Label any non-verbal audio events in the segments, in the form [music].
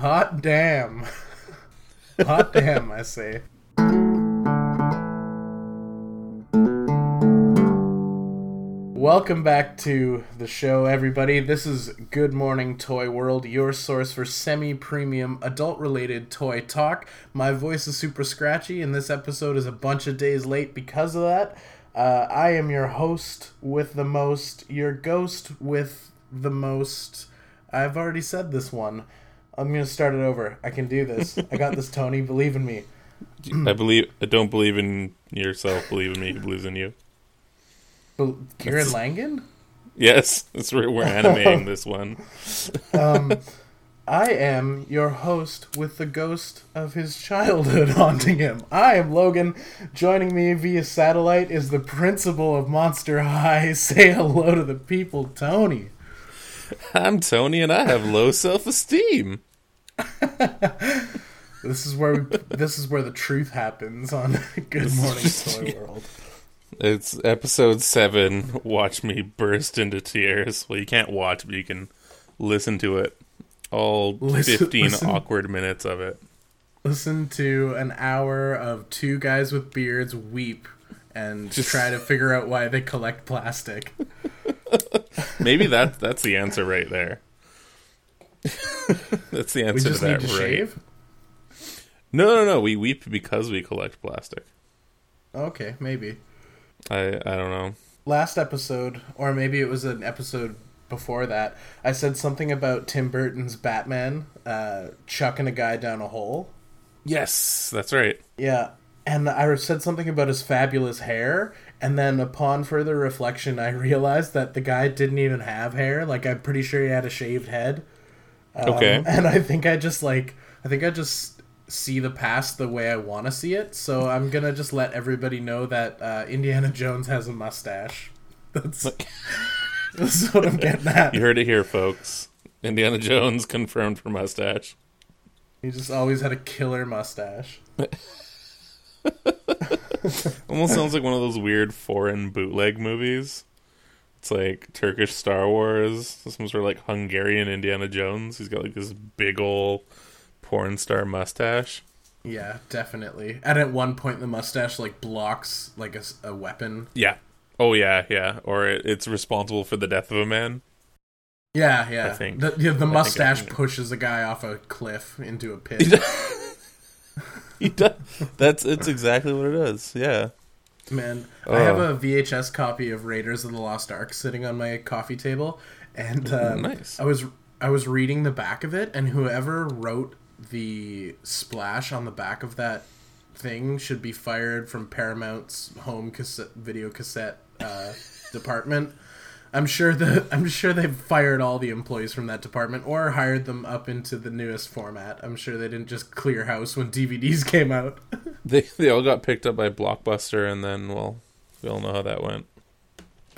Hot damn. Hot damn, I say. Welcome back to the show, everybody. This is Good Morning Toy World, your source for semi premium adult related toy talk. My voice is super scratchy, and this episode is a bunch of days late because of that. Uh, I am your host with the most, your ghost with the most. I've already said this one. I'm going to start it over. I can do this. I got this, [laughs] Tony. Believe in me. I believe. I don't believe in yourself. Believe in me. Who believes in you? Bel- Kieran Langan? Yes, that's where we're animating this [laughs] one. Um, I am your host with the ghost of his childhood [laughs] haunting him. I am Logan. Joining me via satellite is the principal of Monster High. Say hello to the people, Tony. I'm Tony, and I have low self-esteem. [laughs] This is where we, this is where the truth happens on [laughs] Good Morning Toy [laughs] World. It's episode seven. Watch me burst into tears. Well, you can't watch, but you can listen to it. All Listen- fifteen listen. awkward minutes of it. Listen to an hour of two guys with beards weep and Just- try to figure out why they collect plastic. Maybe that that's the answer right there. [laughs] that's the We answer to that, to right? shave. No, no, no. We weep because we collect plastic. Okay, maybe. I I don't know. last episode, or maybe it was an episode before that, I said something about Tim Burton's Batman uh, chucking a guy down a hole. Yes, that's right. Yeah, and I said something about his fabulous hair, and then upon further reflection, I realized that the guy didn't even have hair. Like, I'm pretty sure he had a shaved head. Um, Okay. [laughs] And I think I just, like, I think I just see the past the way I want to see it. So I'm gonna just let everybody know that uh, Indiana [laughs] Jones has a mustache. That's [laughs] that's what I'm getting at. You heard it here, folks. Indiana Jones confirmed for mustache. He just always had a killer mustache. Almost sounds like one of those weird foreign bootleg movies. It's like Turkish Star Wars, some sort of like Hungarian Indiana Jones. He's got like this big ol' porn star mustache. Yeah, definitely. And at one point, the mustache like blocks like a, a weapon. Yeah. Oh yeah, yeah. Or it, it's responsible for the death of a man. Yeah, yeah. I think- the, yeah, the I think mustache pushes a guy off a cliff into a [laughs] pit. He does. That's it's exactly what it is. Yeah. Man, I have Oh. a VHS copy of Raiders of the Lost Ark sitting on my coffee table, and um, nice. I was I was reading the back of it, and whoever wrote the splash on the back of that thing should be fired from Paramount's home cassette, video cassette uh, department. I'm sure the [laughs] I'm sure they've fired all the employees from that department or hired them up into the newest format. I'm sure they didn't just clear house when DVDs [laughs] came out. They they all got picked up by Blockbuster and then well, we all know how that went.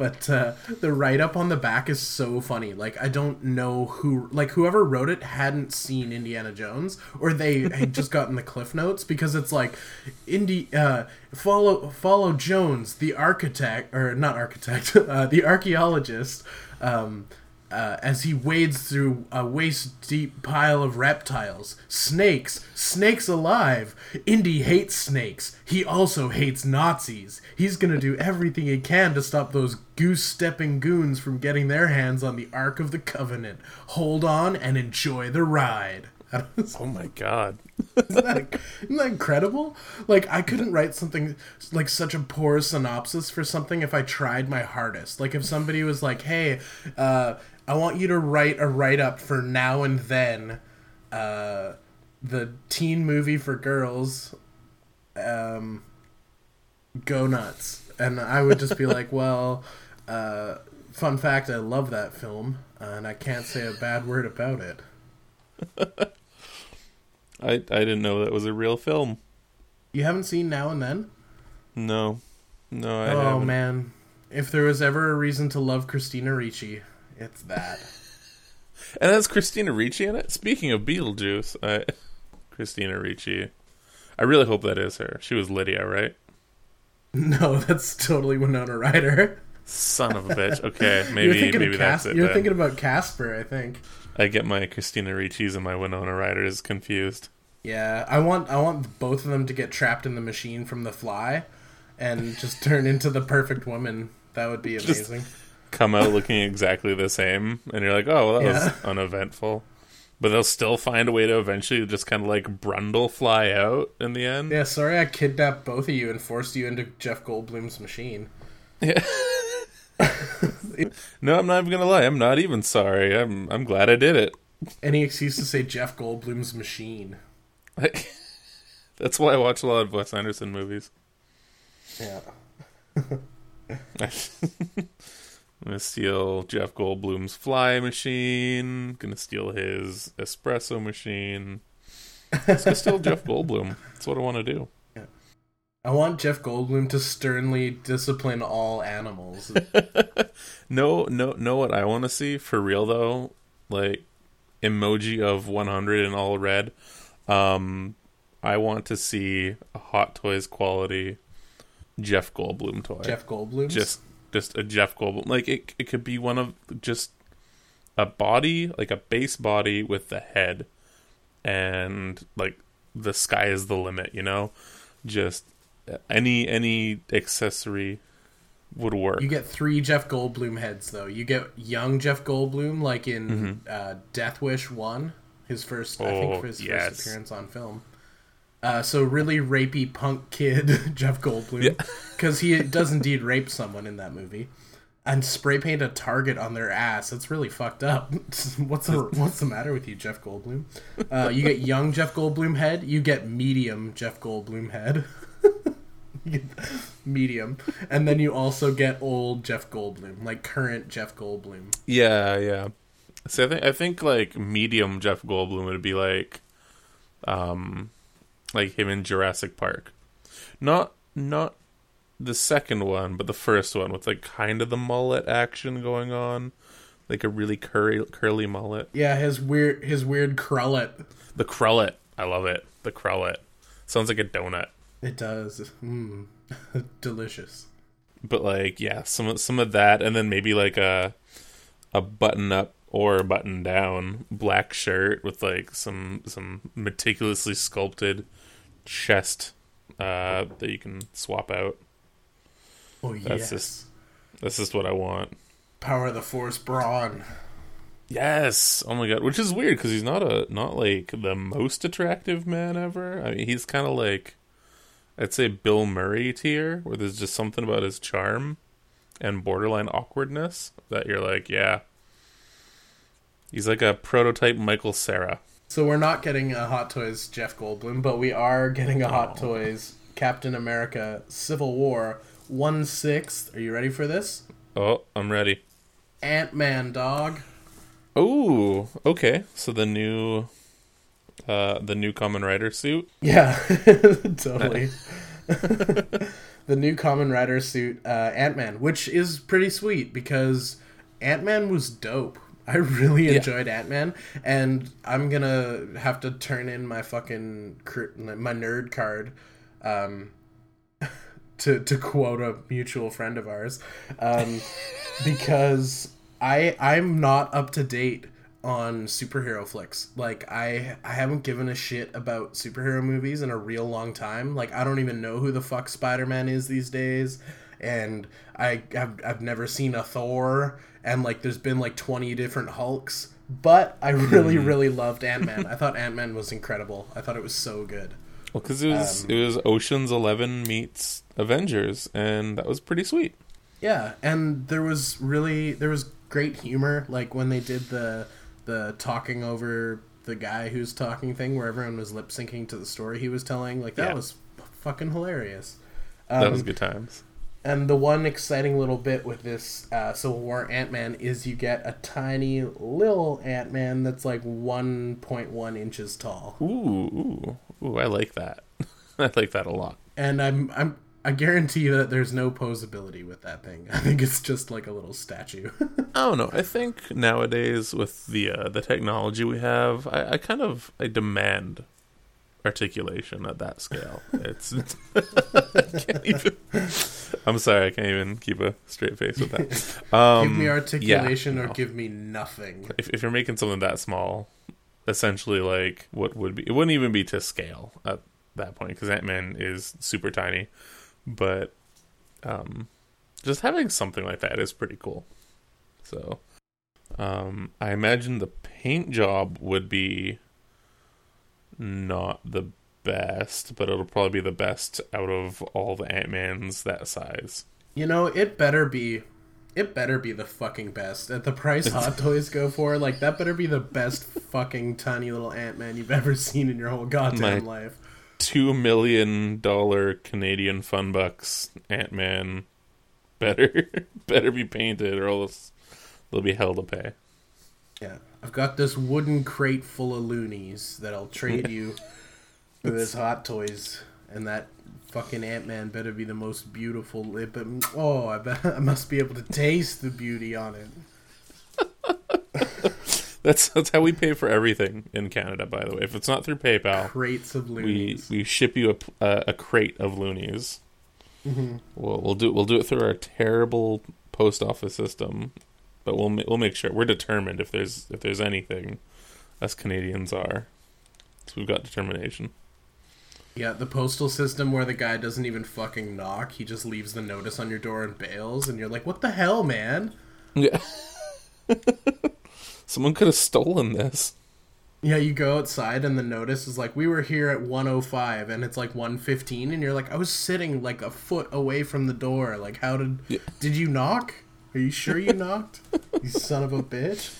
But uh, the write up on the back is so funny. Like I don't know who, like whoever wrote it hadn't seen Indiana Jones, or they had just [laughs] gotten the cliff notes because it's like, Indy, uh, follow follow Jones, the architect or not architect, [laughs] uh, the archaeologist, um, uh, as he wades through a waist deep pile of reptiles, snakes, snakes alive. Indy hates snakes. He also hates Nazis. He's gonna do everything he can to stop those goose stepping goons from getting their hands on the Ark of the Covenant. Hold on and enjoy the ride. [laughs] Oh my god. Isn't that, isn't that incredible? Like I couldn't write something like such a poor synopsis for something if I tried my hardest. Like if somebody was like, "Hey, uh, I want you to write a write up for now and then, uh, the teen movie for girls, um, go nuts," and I would just be like, [laughs] "Well." Uh, fun fact: I love that film, and I can't say a bad word about it. [laughs] I I didn't know that was a real film. You haven't seen Now and Then? No. No, I oh haven't. man, if there was ever a reason to love Christina Ricci, it's that. [laughs] And that's Christina Ricci in it. Speaking of Beetlejuice, I, Christina Ricci. I really hope that is her. She was Lydia, right? [laughs] No, that's totally Winona Ryder. Son of a bitch. [laughs] Okay, maybe maybe of that's it. You're then. thinking about Casper, I think. I get my Christina Ricci's and my Winona Ryders confused. Yeah, I want I want both of them to get trapped in the machine from The Fly, and just turn into the perfect woman. That would be amazing. Come out looking exactly the same, and you're like, oh, well, that Yeah. was uneventful. But they'll still find a way to eventually just kind of like Brundle fly out in the end. yeah, sorry I kidnapped both of you and forced you into Jeff Goldblum's machine. Yeah. [laughs] no, I'm not even gonna lie. I'm not even sorry. I'm I'm glad I did it. Any excuse to say Jeff Goldblum's machine. [laughs] That's why I watch a lot of Wes Anderson movies. Yeah. [laughs] I'm gonna steal Jeff Goldblum's fly machine. Gonna steal his espresso machine. Let's go steal Jeff Goldblum. That's what I want to do. I want Jeff Goldblum to sternly discipline all animals. [laughs] No, no, no. what I want to see for real though? Like emoji of 100 in all red. Um, I want to see a Hot Toys quality Jeff Goldblum toy. Jeff Goldblum. just just a Jeff Goldblum. Like it, it could be one of just a body, like a base body with the head, and like the sky is the limit. You know, just any any accessory would work. You get three Jeff Goldblum heads though. You get young Jeff Goldblum, like in uh, Death Wish One, his first, I think, Mm-hmm. Oh, for his yes. first appearance on film. Uh, so really rapey punk kid [laughs] Jeff Goldblum, because he does indeed rape someone in that movie, and spray paint a target on their ass. That's really fucked up. [laughs] what's the What's the matter with you, Jeff Goldblum? Uh, you get young Jeff Goldblum head. You get medium Jeff Goldblum head. [laughs] Medium, and then you also get old Jeff Goldblum, like current Jeff Goldblum. Yeah, yeah. So I think I think like medium Jeff Goldblum would be like, um, like him in Jurassic Park, not not the second one, but the first one with like kind of the mullet action going on, like a really curly curly mullet. Yeah, his weird his weird crullet. The crullet, I love it. The crullet sounds like a donut, It does. Mm. [laughs] Delicious. but like yeah, some of- some of that, and then maybe like a a button up or button down black shirt with like some some meticulously sculpted chest uh, that you can swap out. Oh That's yes. just- That's just what I want. Power of the Force Brawn. Yes. Oh my god, which is weird because he's not a not like the most attractive man ever. I mean, he's kind of like I'd say Bill Murray tier, where there's just something about his charm and borderline awkwardness that you're like, yeah. He's like a prototype Michael Cera. So we're not getting a Hot Toys Jeff Goldblum, but we are getting a Hot Toys Captain America Civil War one sixth. Are you ready for this? Oh, I'm ready. Ant Man dog. Oh, okay. So the new, uh, the new Common Rider suit. Yeah, [laughs] totally. [laughs] [laughs] the new Common Rider suit, uh, Ant Man, which is pretty sweet because Ant Man was dope. I really enjoyed Ant Man, and I'm gonna have to turn in my fucking my nerd card, um, [laughs] to to quote a mutual friend of ours, um, [laughs] because I I'm not up to date on superhero flicks. Like I I haven't given a shit about superhero movies in a real long time. Like I don't even know who the fuck Spider-Man is these days. And I have I've never seen a Thor and like there's been like 20 different Hulks. But I really really loved Ant-Man. I thought Ant-Man was incredible. I thought it was so good. Well, because it was Um, it was Ocean's Eleven meets Avengers, and that was pretty sweet. Yeah, and there was really there was great humor like when they did the the talking over the guy who's talking thing where everyone was lip syncing to the story he was telling. Like that Yeah. was fucking hilarious. that Um, was good times. And the one exciting little bit with this uh, Civil War Ant Man is you get a tiny little Ant Man that's like 1.1 inches tall. Ooh, ooh, ooh! I like that. [laughs] I like that a lot. And I'm I'm I guarantee that there's no posability with that thing. [laughs] I think it's just like a little statue. [laughs] I don't know. I think nowadays with the uh, the technology we have, I, I kind of I demand articulation at that scale. It's [laughs] I can't even. I'm sorry, I can't even keep a straight face with that. [laughs] Um, give me articulation yeah, or no. give me nothing. If, if you're making something that small, essentially like what would be, it wouldn't even be to scale at that point because Ant Man is super tiny, but um, just having something like that is pretty cool. So, um, I imagine the paint job would be not the best, but it'll probably be the best out of all the Ant Mans that size. You know, it better be it better be the fucking best. At the price [laughs] Hot Toys go for, like that better be the best fucking tiny little Ant Man you've ever seen in your whole goddamn My- life. Two million dollar Canadian fun bucks Ant Man better [laughs] better be painted or else they'll be hell to pay. Yeah. I've got this wooden crate full of loonies that I'll trade you [laughs] for this Hot Toys and that fucking Ant Man better be the most beautiful lip. Oh, I bet [laughs] I must be able to taste the beauty on it. [laughs] That's that's how we pay for everything in Canada. By the way, if it's not through PayPal, Crates of we loonies. we ship you a a, a crate of loonies. Mm-hmm. We'll we'll do we'll do it through our terrible post office system, but we'll we'll make sure we're determined if there's if there's anything, us Canadians are, so we've got determination. Yeah, the postal system where the guy doesn't even fucking knock. He just leaves the notice on your door and bails, and you're like, what the hell, man? Yeah. [laughs] Someone could have stolen this. Yeah, you go outside and the notice is like, we were here at 105 and it's like 115 and you're like, I was sitting like a foot away from the door. Like, how did. Yeah. Did you knock? Are you sure you knocked? You son of a bitch.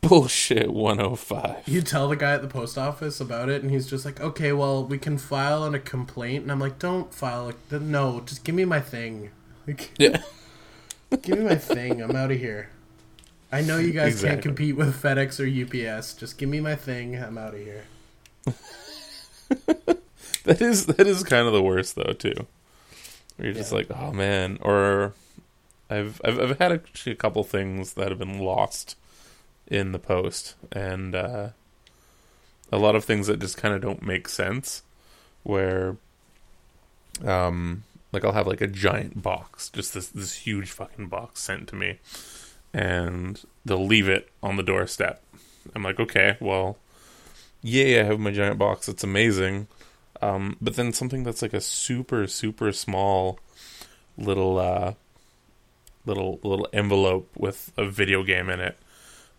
Bullshit 105. You tell the guy at the post office about it and he's just like, okay, well, we can file on a complaint. And I'm like, don't file. A, no, just give me my thing. Like, Yeah. [laughs] give me my thing. I'm out of here. I know you guys can't compete with FedEx or UPS. Just give me my thing. I'm out of here. [laughs] That is that is kind of the worst though too. Where you're just like, oh man, or I've I've I've had actually a couple things that have been lost in the post, and uh, a lot of things that just kind of don't make sense. Where, um, like I'll have like a giant box, just this this huge fucking box sent to me, and they'll leave it on the doorstep. I'm like, okay, well, yay, I have my giant box. It's amazing. Um, but then something that's like a super super small little uh, little little envelope with a video game in it.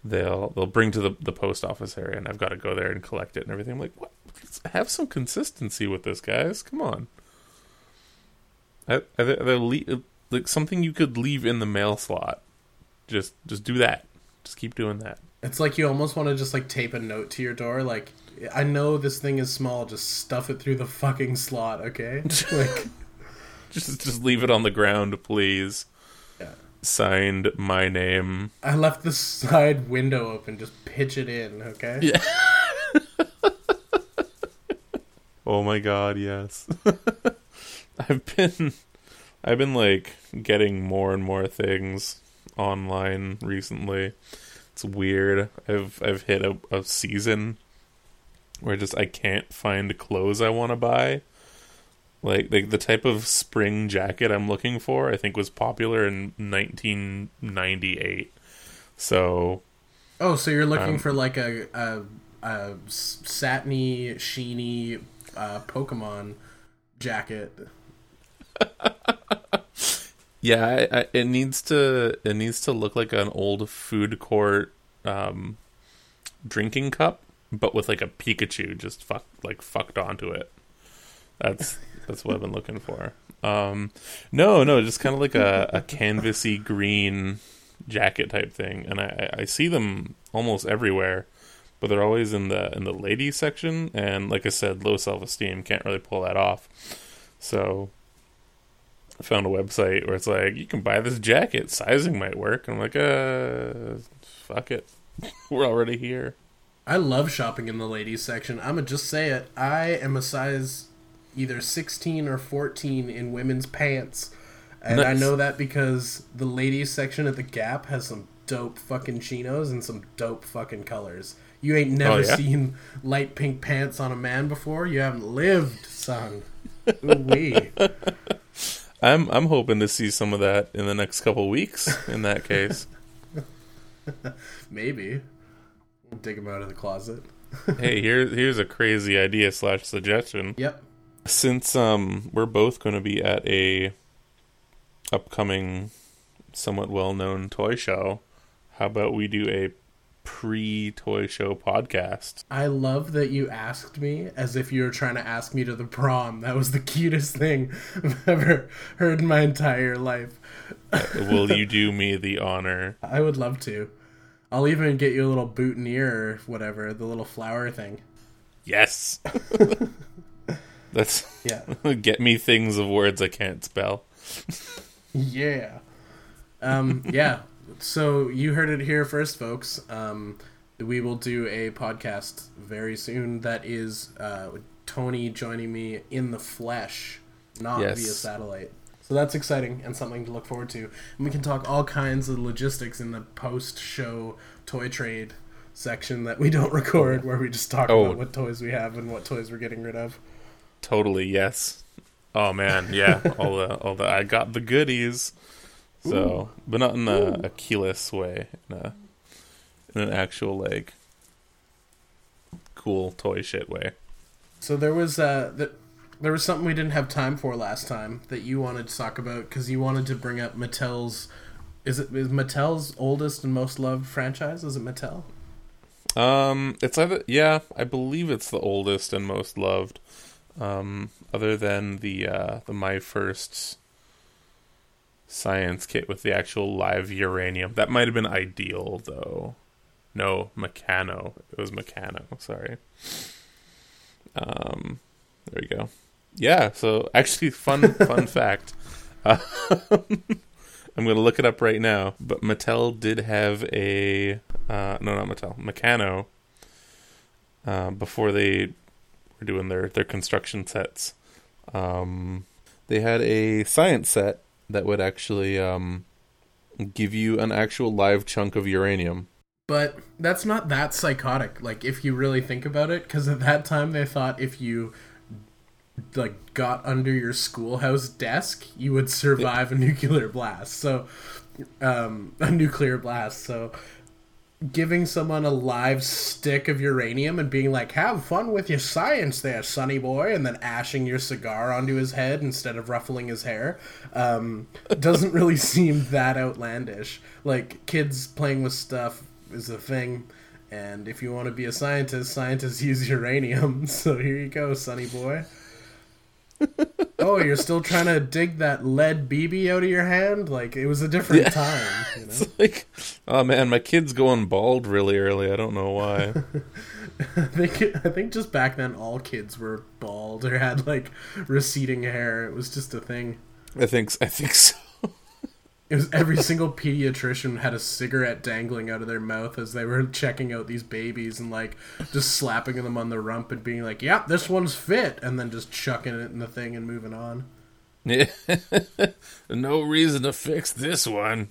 They'll they'll bring to the the post office area, and I've got to go there and collect it and everything. I'm like, what? Have some consistency with this, guys. Come on. I, I, they're le- like something you could leave in the mail slot. Just just do that. Just keep doing that. It's like you almost want to just like tape a note to your door, like I know this thing is small, just stuff it through the fucking slot, okay? [laughs] like [laughs] Just just leave it on the ground, please. Signed, my name. I left the side window open, just pitch it in, okay? Yeah. [laughs] oh my god, yes. [laughs] I've been I've been like getting more and more things online recently. It's weird. I've I've hit a, a season where just I can't find clothes I want to buy. Like like the type of spring jacket I'm looking for, I think was popular in 1998. So Oh, so you're looking Um, for like a, a, a satiny, sheeny uh, Pokemon jacket. [laughs] Yeah, I, I, it needs to it needs to look like an old food court um, drinking cup, but with like a Pikachu just fuck like fucked onto it. That's that's what I've been looking for. Um, no, no, just kind of like a, a canvasy green jacket type thing, and I, I see them almost everywhere, but they're always in the in the ladies section, and like I said, low self esteem can't really pull that off. So I found a website where it's like you can buy this jacket, sizing might work. I'm like, uh, fuck it, [laughs] we're already here. I love shopping in the ladies section. I'm gonna just say it. I am a size either 16 or 14 in women's pants. And I know that because the ladies section at the Gap has some dope fucking chinos and some dope fucking colors. You ain't oh, never Oh, yeah? seen light pink pants on a man before. You haven't lived, son. Ooh-wee. [laughs] I'm I'm hoping to see some of that in the next couple weeks. In that case, [laughs] Maybe. We'll dig him out of the closet. hey, here here's a crazy idea slash suggestion. Yep. Since um we're both going to be at a upcoming, somewhat well known toy show, how about we do a pre toy show podcast? I love that you asked me as if you were trying to ask me to the prom. That was the [laughs] cutest thing I've ever heard in my entire life. Will you [laughs] do me the honor? I would love to. I'll even get you a little boutonniere or whatever, the little flower thing. Yes. [laughs] That's Yeah. [laughs] get me things of words I can't spell. Yeah. Um, yeah. So you heard it here first, folks. Um, we will do a podcast very soon that is uh, Tony joining me in the flesh, not Yes. via satellite. So that's exciting and something to look forward to. And we can talk all kinds of logistics in the post show toy trade section that we don't [laughs] record, where we just talk Oh. about what toys we have and what toys we're getting rid of. Totally, yes. Oh man, yeah. [laughs] All the all the I got the goodies. So, but not in a, a keyless way, in a in an actual like cool toy shit way. So there was uh th- there was something we didn't have time for last time that you wanted to talk about because you wanted to bring up Mattel's. Is it is Mattel's oldest and most loved franchise? Is it Mattel? Um, it's either yeah, I believe it's the oldest and most loved. Um, other than the uh the my first science kit with the actual live uranium. That might have been ideal though. No, Meccano. It was Meccano, sorry. Um there we go. Yeah, so actually fun [laughs] fun fact. Uh, [laughs] I'm going to look it up right now, but Mattel did have a uh, no, not Mattel, Meccano. Uh, before they were doing their their construction sets, um, they had a science set that would actually um, give you an actual live chunk of uranium. But that's not that psychotic. Like if you really think about it, because at that time they thought if you like got under your schoolhouse desk, you would survive a nuclear blast. So, um, a nuclear blast. So, giving someone a live stick of uranium and being like, "Have fun with your science, there, sonny boy," and then ashing your cigar onto his head instead of ruffling his hair, um, doesn't really [laughs] seem that outlandish. Like kids playing with stuff is a thing. And if you want to be a scientist, scientists [laughs] use uranium. [laughs] So here you go, sonny boy. Oh, you're still trying to dig that lead BB out of your hand? Like it was a different Yeah. time, you [laughs] know. It's like, oh man, my kid's going bald really early. I don't know why. [laughs] I think I think just back then all kids were bald or had like receding hair. It was just a thing. I think I think so. It was every single pediatrician had a cigarette dangling out of their mouth as they were checking out these babies and like just slapping them on the rump and being like, "Yep, this one's fit," and then just chucking it in the thing and moving on. [laughs] no reason to fix this one.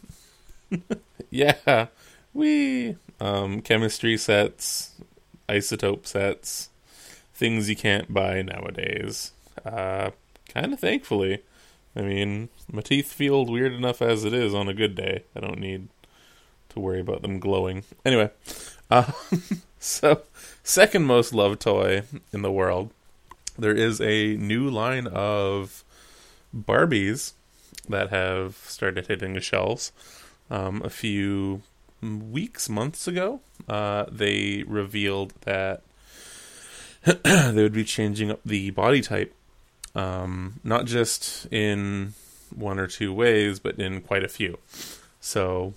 [laughs] yeah, we um chemistry sets, isotope sets, things you can't buy nowadays. Uh, kind of thankfully. I mean, my teeth feel weird enough as it is on a good day. I don't need to worry about them glowing. Anyway, uh, [laughs] so second most loved toy in the world. There is a new line of Barbies that have started hitting the shelves. Um, a few weeks, months ago, uh, they revealed that [clears throat] they would be changing up the body type, um, not just in one or two ways, but in quite a few. So,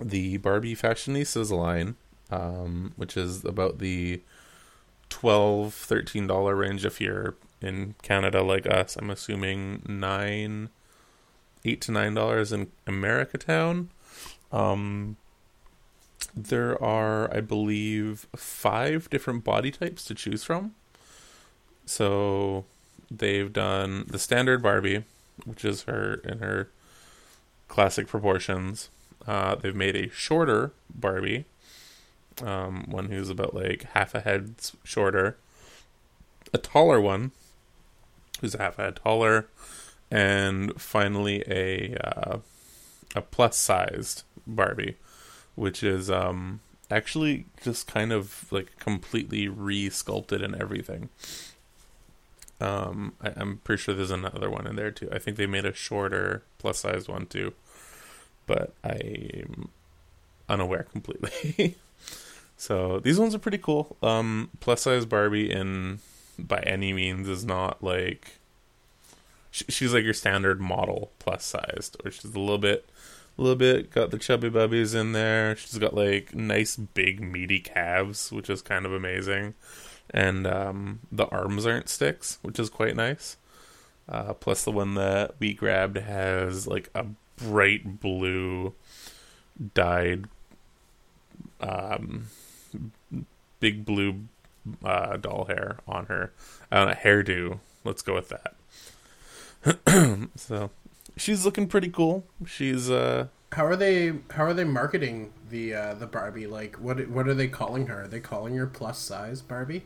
the Barbie Fashionistas line, um, which is about the 12 13 dollar range if you're in Canada like us. I'm assuming nine, eight to nine dollars in America Town. Um, there are, I believe, five different body types to choose from. So they've done the standard Barbie, which is her in her classic proportions. Uh, they've made a shorter Barbie, um, one who's about like half a head shorter, a taller one who's a half a head taller, and finally a uh, a plus sized Barbie, which is um, actually just kind of like completely re sculpted and everything. Um, I, I'm pretty sure there's another one in there too. I think they made a shorter plus size one too, but I'm unaware completely. [laughs] so these ones are pretty cool. Um, plus size Barbie in by any means is not like she's like your standard model plus sized, or she's a little bit, a little bit got the chubby bubbies in there. She's got like nice big meaty calves, which is kind of amazing, and um, the arms aren't sticks, which is quite nice. Uh, plus, the one that we grabbed has like a bright blue dyed um, big blue uh, doll hair on her. Uh, hairdo. Let's go with that. [clears throat] so she's looking pretty cool. She's uh how are they how are they marketing the uh the Barbie? Like what what are they calling her? Are they calling her plus size Barbie?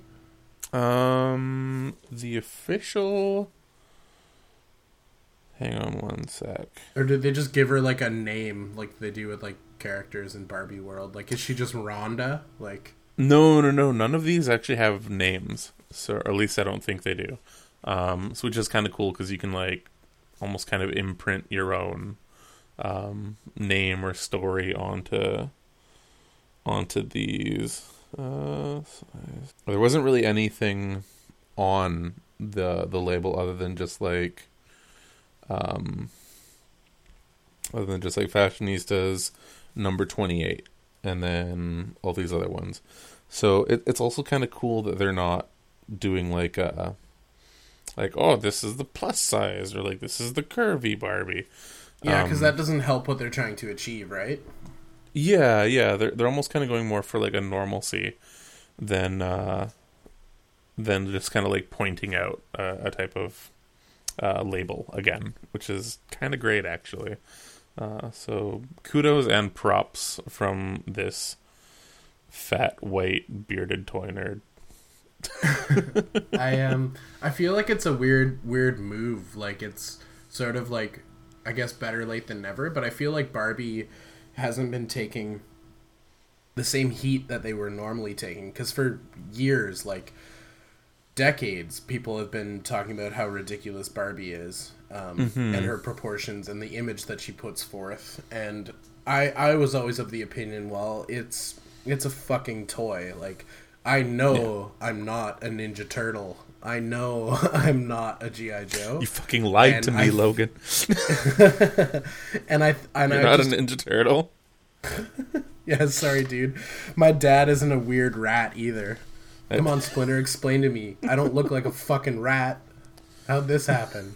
Um the official Hang on one sec. Or did they just give her like a name like they do with like characters in Barbie World? Like is she just Rhonda? Like No, no, no. None of these actually have names. So or at least I don't think they do. Um, so which is kind of cool because you can like almost kind of imprint your own um, name or story onto onto these. Uh, there wasn't really anything on the the label other than just like um other than just like fashionistas number 28 and then all these other ones. So it, it's also kind of cool that they're not doing like a like oh this is the plus size or like this is the curvy barbie. Yeah because um, that doesn't help what they're trying to achieve right yeah yeah they're, they're almost kind of going more for like a normalcy than uh than just kind of like pointing out a type of uh, label again which is kind of great actually uh, so kudos and props from this fat white bearded toy nerd [laughs] I um I feel like it's a weird weird move. Like it's sort of like I guess better late than never, but I feel like Barbie hasn't been taking the same heat that they were normally taking cuz for years like decades people have been talking about how ridiculous Barbie is um, mm-hmm. and her proportions and the image that she puts forth and I I was always of the opinion well it's it's a fucking toy like I know yeah. I'm not a Ninja Turtle. I know [laughs] I'm not a GI Joe. You fucking lied and to me, I, Logan. [laughs] and I and You're I not just, a Ninja Turtle. [laughs] yeah, sorry, dude. My dad isn't a weird rat either. Come on, Splinter, explain to me. I don't look like a fucking rat. How'd this happen?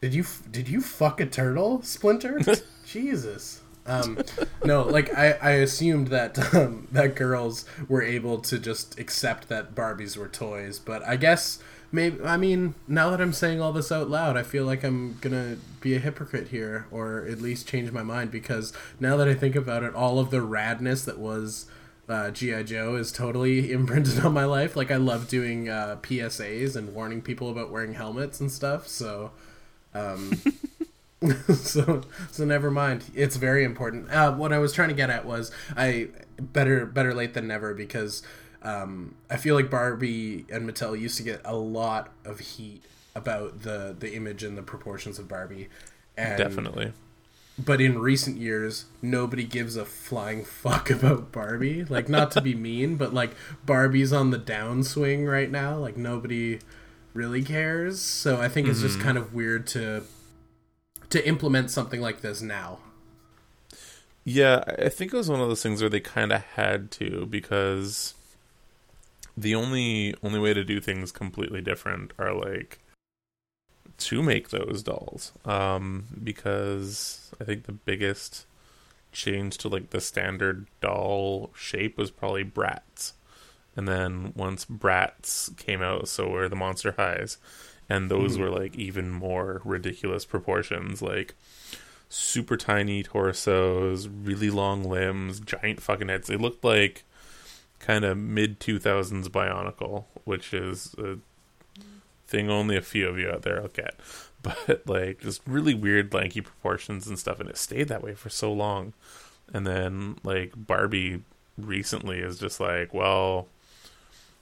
Did you did you fuck a turtle, Splinter? Jesus. Um, no, like I, I assumed that um, that girls were able to just accept that Barbies were toys, but I guess maybe I mean now that I'm saying all this out loud, I feel like I'm gonna be a hypocrite here, or at least change my mind because now that I think about it, all of the radness that was uh, GI Joe is totally [laughs] imprinted on my life. Like I love doing uh, PSAs and warning people about wearing helmets and stuff. So. Um, [laughs] [laughs] so so never mind. It's very important. Uh, what I was trying to get at was I better better late than never because um, I feel like Barbie and Mattel used to get a lot of heat about the the image and the proportions of Barbie. And, Definitely. But in recent years, nobody gives a flying [laughs] fuck about Barbie. Like, not to be [laughs] mean, but like Barbie's on the downswing right now. Like, nobody really cares. So I think it's mm-hmm. just kind of weird to to implement something like this now. Yeah, I think it was one of those things where they kind of had to because the only only way to do things completely different are like to make those dolls. Um, because I think the biggest change to like the standard doll shape was probably Bratz. And then once Bratz came out, so were the Monster Highs and those mm. were like even more ridiculous proportions like super tiny torsos really long limbs giant fucking heads they looked like kind of mid 2000s Bionicle, which is a thing only a few of you out there will get. [laughs] But like just really weird lanky proportions and stuff, and it stayed that way for so long. And then like Barbie recently is just like, well,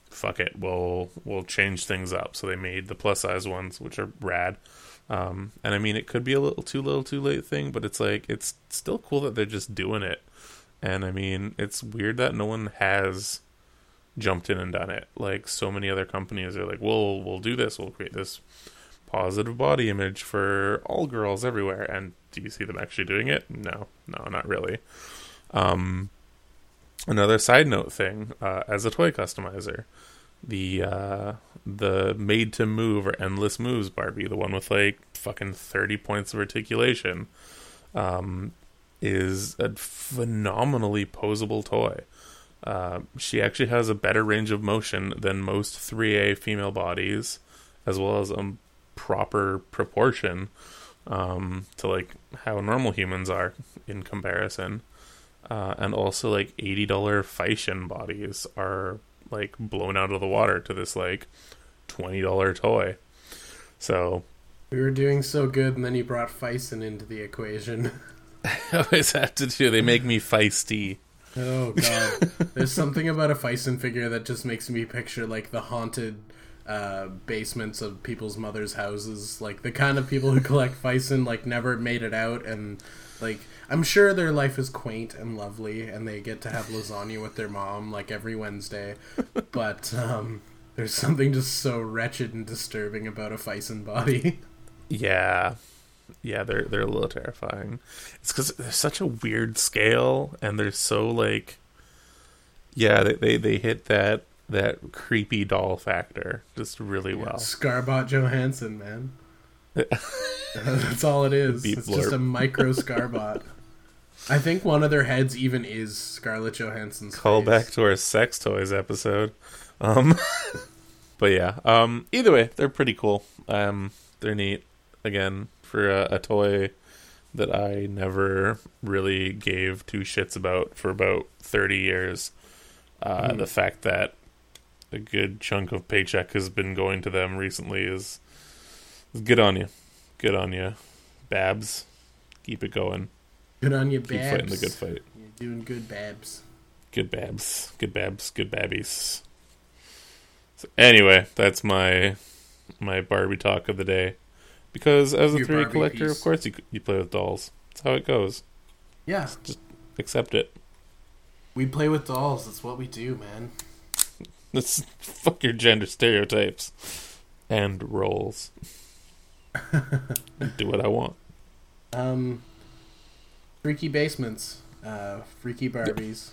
fuck it, we'll we'll change things up. So they made the plus size ones, which are rad. Um, and I mean, it could be a little too little, too late thing, but it's like it's still cool that they're just doing it. And I mean, it's weird that no one has jumped in and done it. Like so many other companies are like, "We'll we'll do this. We'll create this positive body image for all girls everywhere." And do you see them actually doing it? No, no, not really. Um, another side note thing: uh, as a toy customizer, the uh, the made to move or endless moves Barbie, the one with like fucking thirty points of articulation, um, is a phenomenally posable toy. Uh, she actually has a better range of motion than most 3A female bodies, as well as a proper proportion um, to like how normal humans are in comparison. Uh, and also, like eighty dollar Phicen bodies are like blown out of the water to this like twenty dollar toy. So we were doing so good, and then you brought Phicen into the equation. [laughs] [laughs] I always have to do. They make me feisty. Oh [laughs] god, there's something about a Phicen figure that just makes me picture like the haunted uh, basements of people's mothers' houses, like the kind of people who collect Phicen like never made it out, and like I'm sure their life is quaint and lovely, and they get to have lasagna with their mom like every Wednesday, [laughs] but um, there's something just so wretched and disturbing about a Phicen body. Yeah, yeah, they're they're a little terrifying. It's because they're such a weird scale, and they're so like, yeah, they they, they hit that that creepy doll factor just really well. Scarbot Johansson, man. [laughs] That's all it is. Beep it's blurb. just a micro [laughs] Scarbot. I think one of their heads even is Scarlett Johansson's. Call face. back to our sex toys episode. Um, [laughs] but yeah. Um, either way, they're pretty cool. Um, they're neat. Again, for a, a toy that I never really gave two shits about for about thirty years. Uh, mm. The fact that a good chunk of paycheck has been going to them recently is, is good on you. Good on you, Babs. Keep it going. Good on you, Babs. Keep fighting the good fight. You're doing good, Babs. Good Babs. Good Babs. Good Babbies. So anyway, that's my my Barbie talk of the day. Because as a Your 3 collector, piece. of course you you play with dolls. That's how it goes. Yeah. Just, just accept it. We play with dolls. That's what we do, man. Let's [laughs] fuck your gender stereotypes and roles. [laughs] do what I want. Um, freaky basements, uh, freaky Barbies.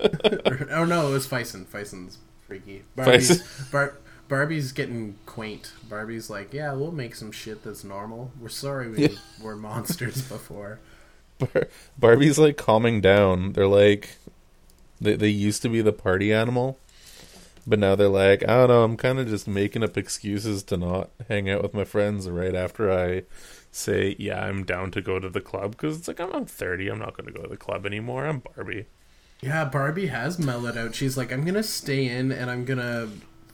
[laughs] oh no, it was Phicen. Phicen's freaky. Barbie's, Bar- Barbie's getting quaint. Barbie's like, yeah, we'll make some shit that's normal. We're sorry we yeah. were monsters [laughs] before. Bar- Barbie's like calming down. They're like, they they used to be the party animal, but now they're like, I don't know, I'm kind of just making up excuses to not hang out with my friends right after I say, yeah, I'm down to go to the club because it's like I'm, I'm 30, I'm not going to go to the club anymore. I'm Barbie. Yeah, Barbie has mellowed out. She's like, I'm gonna stay in and I'm gonna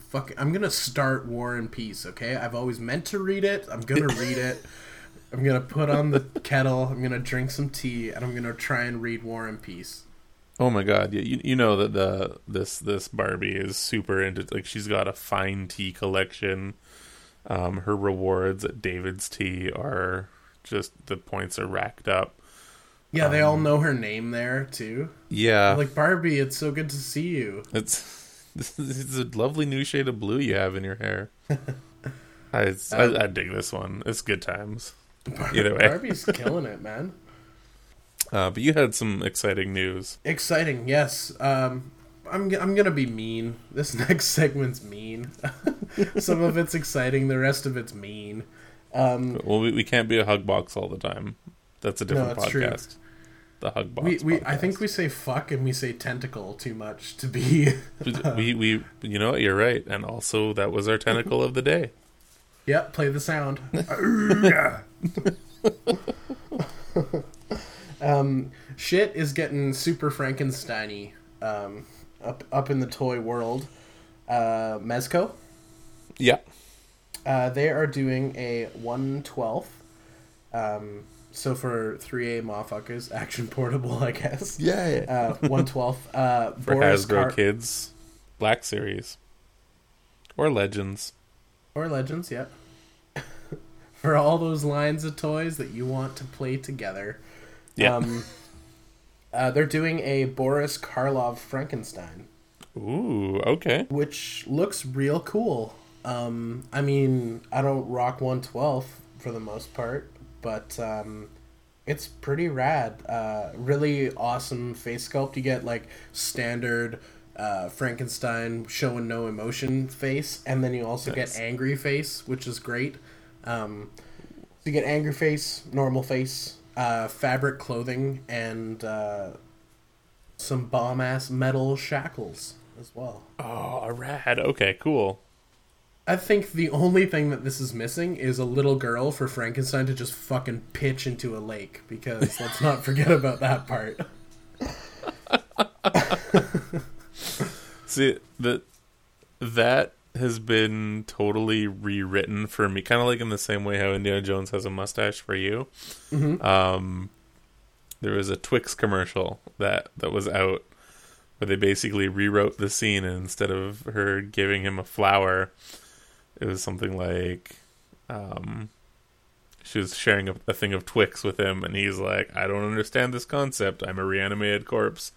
fuck. I'm gonna start War and Peace. Okay, I've always meant to read it. I'm gonna read it. [laughs] I'm gonna put on the kettle. I'm gonna drink some tea, and I'm gonna try and read War and Peace. Oh my god! Yeah, you you know that the this this Barbie is super into like she's got a fine tea collection. Um, her rewards at David's Tea are just the points are racked up. Yeah, um, they all um, know her name there too. Yeah, They're like Barbie, it's so good to see you. It's [laughs] it's a lovely new shade of blue you have in your hair. [laughs] I, um, I, I dig this one. It's good times. Bar- Either way, Barbie's [laughs] killing it, man. Uh, but you had some exciting news. Exciting, yes. Um, I'm I'm gonna be mean. This [laughs] next segment's mean. [laughs] some of it's exciting. The rest of it's mean. Um, well, we, we can't be a hug box all the time. That's a different no, podcast. True. The hug box. We, we I think we say fuck and we say tentacle too much to be. [laughs] we we you know what you're right, and also that was our tentacle of the day. Yep, play the sound. um, shit is getting super Frankensteiny. Um, up up in the toy world, uh, Mezco. Yeah. Uh, they are doing a one twelfth. Um, so for three A motherfuckers, [laughs] action portable, I guess. Yeah. Uh, one twelfth. Uh, [laughs] For Boris Hasbro Kar- Kids, Black Series, or Legends. or Legends, yeah. [laughs] for all those lines of toys that you want to play together. Yeah. Um, uh, they're doing a Boris Karloff Frankenstein. Ooh. Okay. which looks real cool. Um, I mean, I don't rock 112 for the most part, but um, it's pretty rad. Uh, really awesome face sculpt. You get like standard uh, Frankenstein showing no emotion face, and then you also Nice. get angry face, which is great. Um, so you get angry face, normal face, uh, fabric clothing, and uh, some bomb ass metal shackles as well. Oh, rad. Okay. Cool. I think the only thing that this is missing is a little girl for Frankenstein to just fucking pitch into a lake because [laughs] let's not forget about that part. [laughs] See that that has been totally rewritten for me, kind of like in the same way how Indiana Jones has a mustache for you. Um, there was a Twix commercial that that was out where they basically rewrote the scene, and instead of her giving him a flower, it was something like, um, she was sharing a, a thing of Twix with him, and he's like, "I don't understand this concept. I'm a reanimated corpse."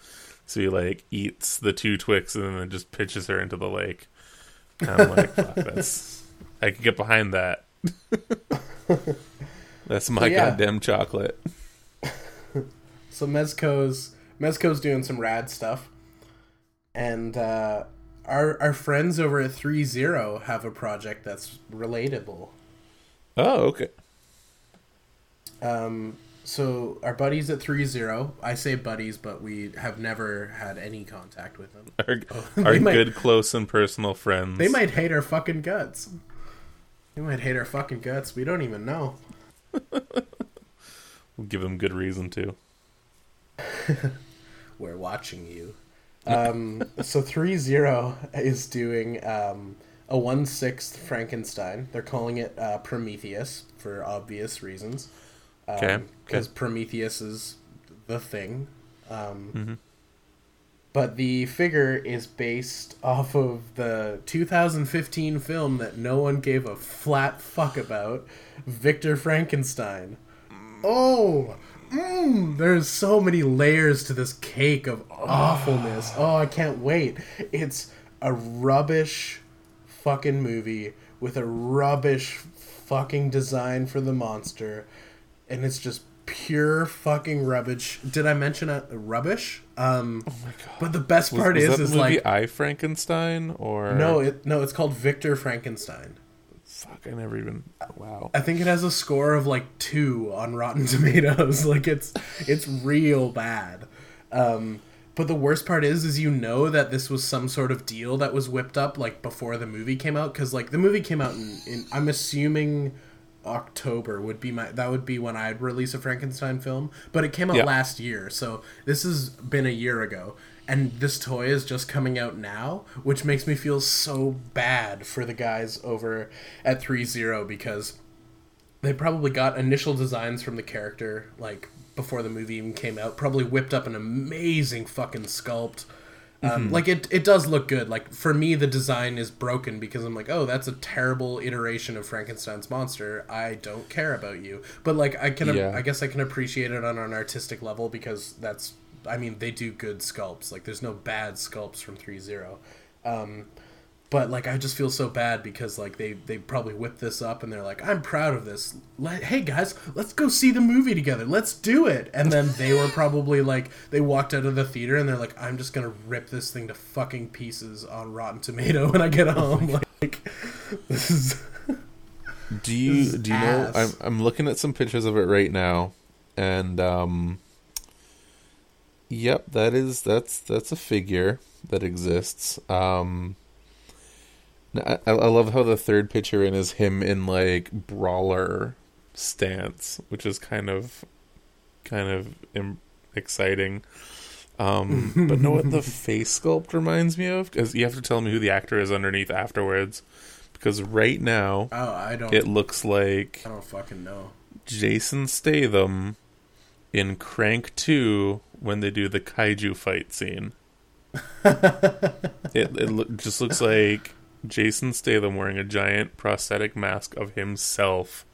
So he like eats the two Twix and then just pitches her into the lake. And I'm like, Fuck, that's I can get behind that. [laughs] that's my yeah. goddamn chocolate. So Mezco's Mezco's doing some rad stuff, and uh, our our friends over at Three Zero have a project that's relatable. Oh, okay. Um, so our buddies at Three Zero, I say buddies, but we have never had any contact with them. Our, our might- good, close, and personal friends. They might hate our fucking guts. They might hate our fucking guts. We don't even know. [laughs] We'll give them good reason to. [laughs] We're watching you. Um, so three zero is doing um, a one sixth Frankenstein. They're calling it uh, Prometheus for obvious reasons. Um, Okay, Because okay. Prometheus is the thing. Um, Mhm. But the figure is based off of the 2015 film that no one gave a flat fuck about, Victor Frankenstein. Oh, mm, there's so many layers to this cake of awfulness. [sighs] Oh, I can't wait. It's a rubbish fucking movie with a rubbish fucking design for the monster, and it's just pure fucking rubbish. Did I mention a rubbish? Um, Oh my god. but the best Was, part was is, that is the movie like I Frankenstein or no, it no, it's called Victor Frankenstein. Fuck, I never even. Wow. I think it has a score of like two on Rotten [laughs] Tomatoes. like it's it's real bad. Um, but the worst part is, is you know that this was some sort of deal that was whipped up like before the movie came out because like the movie came out in, in I'm assuming October would be my that would be when I'd release a Frankenstein film, but it came out Yeah. last year, so this has been a year ago. And this toy is just coming out now, which makes me feel so bad for the guys over at 3-0 because they probably got initial designs from the character like before the movie even came out probably whipped up an amazing fucking sculpt um, like it, it does look good. Like for me the design is broken because i'm like oh that's a terrible iteration of frankenstein's monster. I don't care about you. But like i can Yeah. i guess i can appreciate it on an artistic level because that's i mean they do good sculpts. Like there's no bad sculpts from 3-0 um, but like I just feel so bad because like they they probably whipped this up and they're like I'm proud of this. Let, hey guys, let's go see the movie together. Let's do it. And then they were probably like they walked out of the theater and they're like I'm just going to rip this thing to fucking pieces on Rotten Tomato when I get home. [laughs] like [laughs] this is Do you do you know? I'm. I'm looking at some pictures of it right now, and um, yep, that is that's that's a figure that exists. Um, I, I love how the third picture in is him in like brawler stance, which is kind of kind of Im- exciting. Um, [laughs] but know what the face sculpt reminds me of? Because you have to tell me who the actor is underneath afterwards. Because right now, Oh, I don't. it looks like I don't fucking know. Jason Statham in Crank 2 when they do the kaiju fight scene. [laughs] it it lo- just looks like Jason Statham wearing a giant prosthetic mask of himself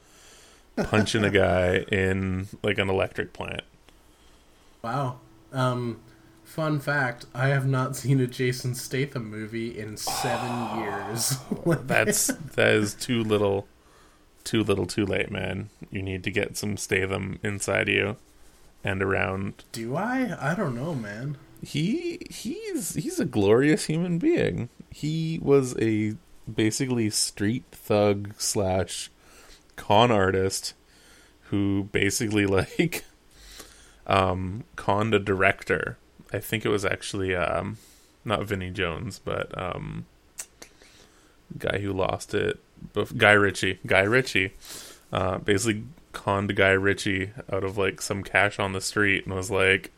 punching a guy [laughs] in like an electric plant. Wow. Um, fun fact: I have not seen a Jason Statham movie in seven [sighs] years. [laughs] That's that is too little too little too late, man. You need to get some Statham inside you and around Do I? I don't know, man. He he's he's a glorious human being. He was a basically street thug slash con artist who basically [laughs] like um conned a director. I think it was actually um not Vinnie Jones, but um guy who lost it, Guy Ritchie. Guy Ritchie uh basically conned Guy Ritchie out of like some cash on the street and was like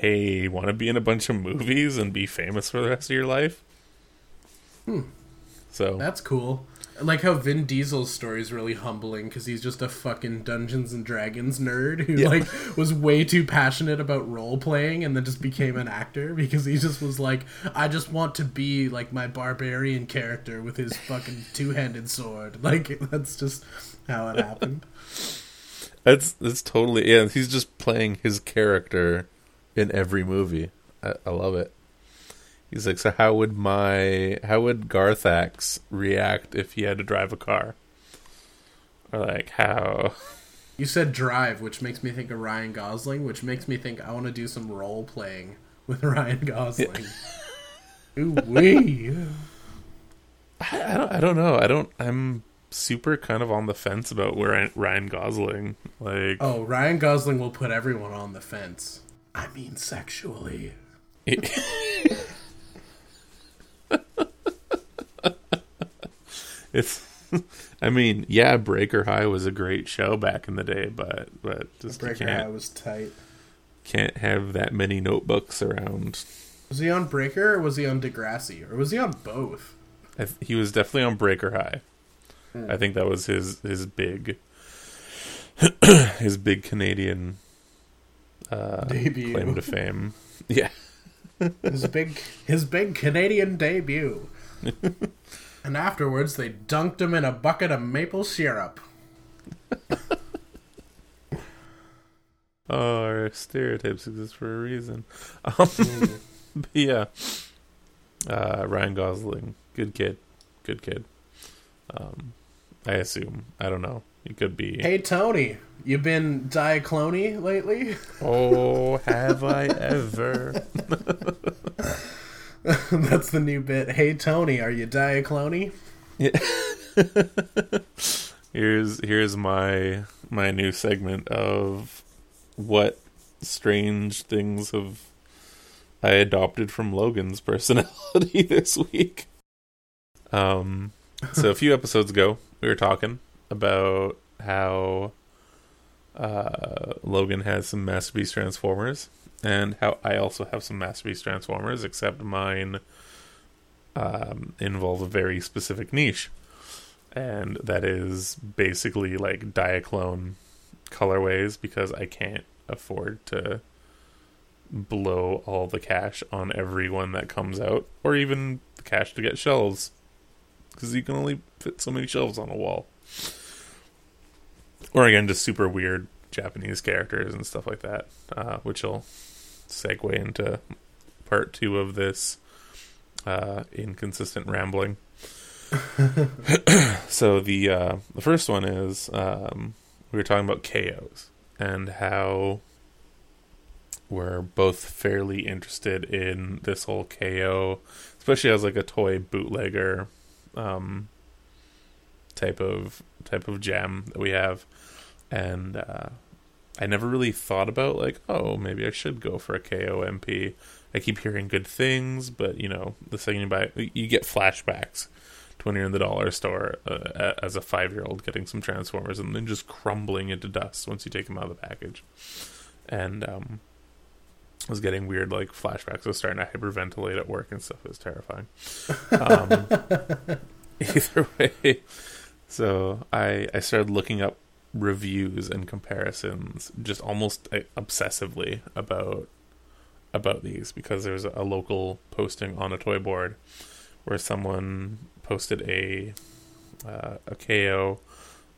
hey, want to be in a bunch of movies and be famous for the rest of your life? Hmm. So That's cool. I like how Vin Diesel's story is really humbling because he's just a fucking Dungeons and Dragons nerd who Yeah. like was way too passionate about role playing and then just became an actor [laughs] because he just was like, I just want to be like my barbarian character with his fucking two handed sword. [laughs] Like that's just how it happened. [laughs] that's that's totally yeah. He's just playing his character in every movie. I, I love it. He's like, so how would my how would Garthax react if he had to drive a car? Or like how? [laughs] You said drive, which makes me think of Ryan Gosling, which makes me think I want to do some role playing with [laughs] Ryan Gosling. [laughs] Ooh wee. I, I don't I don't know. I don't. I'm super kind of on the fence about where Ryan Gosling. Like Oh, Ryan Gosling will put everyone on the fence. I mean, sexually. [laughs] it's I mean, yeah, Breaker High was a great show back in the day, but but just Breaker High was tight. can't have that many notebooks around. Was he on Breaker or was he on Degrassi? Or was he on both? I th- he was definitely on Breaker High. Hmm. I think that was his his big [clears throat] his big Canadian uh, Debut. claim to fame. [laughs] Yeah, His big his big Canadian debut. [laughs] and afterwards they dunked him in a bucket of maple syrup. oh, our stereotypes exist for a reason. [laughs] Um, but yeah, uh, Ryan Gosling, good kid, good kid. Um, I assume. I don't know. It could be. Hey Tony, you been diaclone lately? Oh, [laughs] have I ever? [laughs] That's the new bit. Hey Tony, are you diaclone? [laughs] here's here's my my new segment of what strange things have I adopted from Logan's personality this week. Um so a few episodes ago we were talking about how uh Logan has some masterpiece transformers and how I also have some masterpiece transformers except mine um involve a very specific niche. And that is basically like diaclone colorways because I can't afford to blow all the cash on every one that comes out or even the cash to get shelves because you can only fit so many shelves on a wall. Or again just super weird japanese characters and stuff like that uh, which will segue into part two of this uh, inconsistent rambling. [laughs] So the uh, the first one is um, we were talking about KOs and how we're both fairly interested in this whole KO, especially as like a toy bootlegger um, type of type of jam that we have, and uh, I never really thought about like oh maybe I should go for a KO MP. I keep hearing good things, but you know the you buy, you get flashbacks to when you're in the dollar store uh, as a five year old getting some Transformers and then just crumbling into dust once you take them out of the package. And um, I was getting weird like flashbacks. I was starting to hyperventilate at work and stuff. It was terrifying. Um, [laughs] either way, so I I started looking up reviews and comparisons just almost uh, obsessively about about these because there's a local posting on a toy board where someone posted a uh, a KO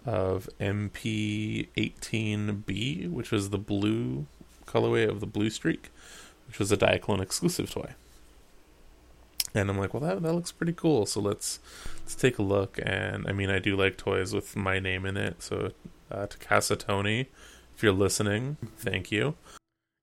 of MP18B, which was the blue colorway of the blue streak, which was a Diaclone exclusive toy. And I'm like, well, that that looks pretty cool. So let's let's take a look. And I mean, I do like toys with my name in it. So uh, Takasa Tony, if you're listening, thank you.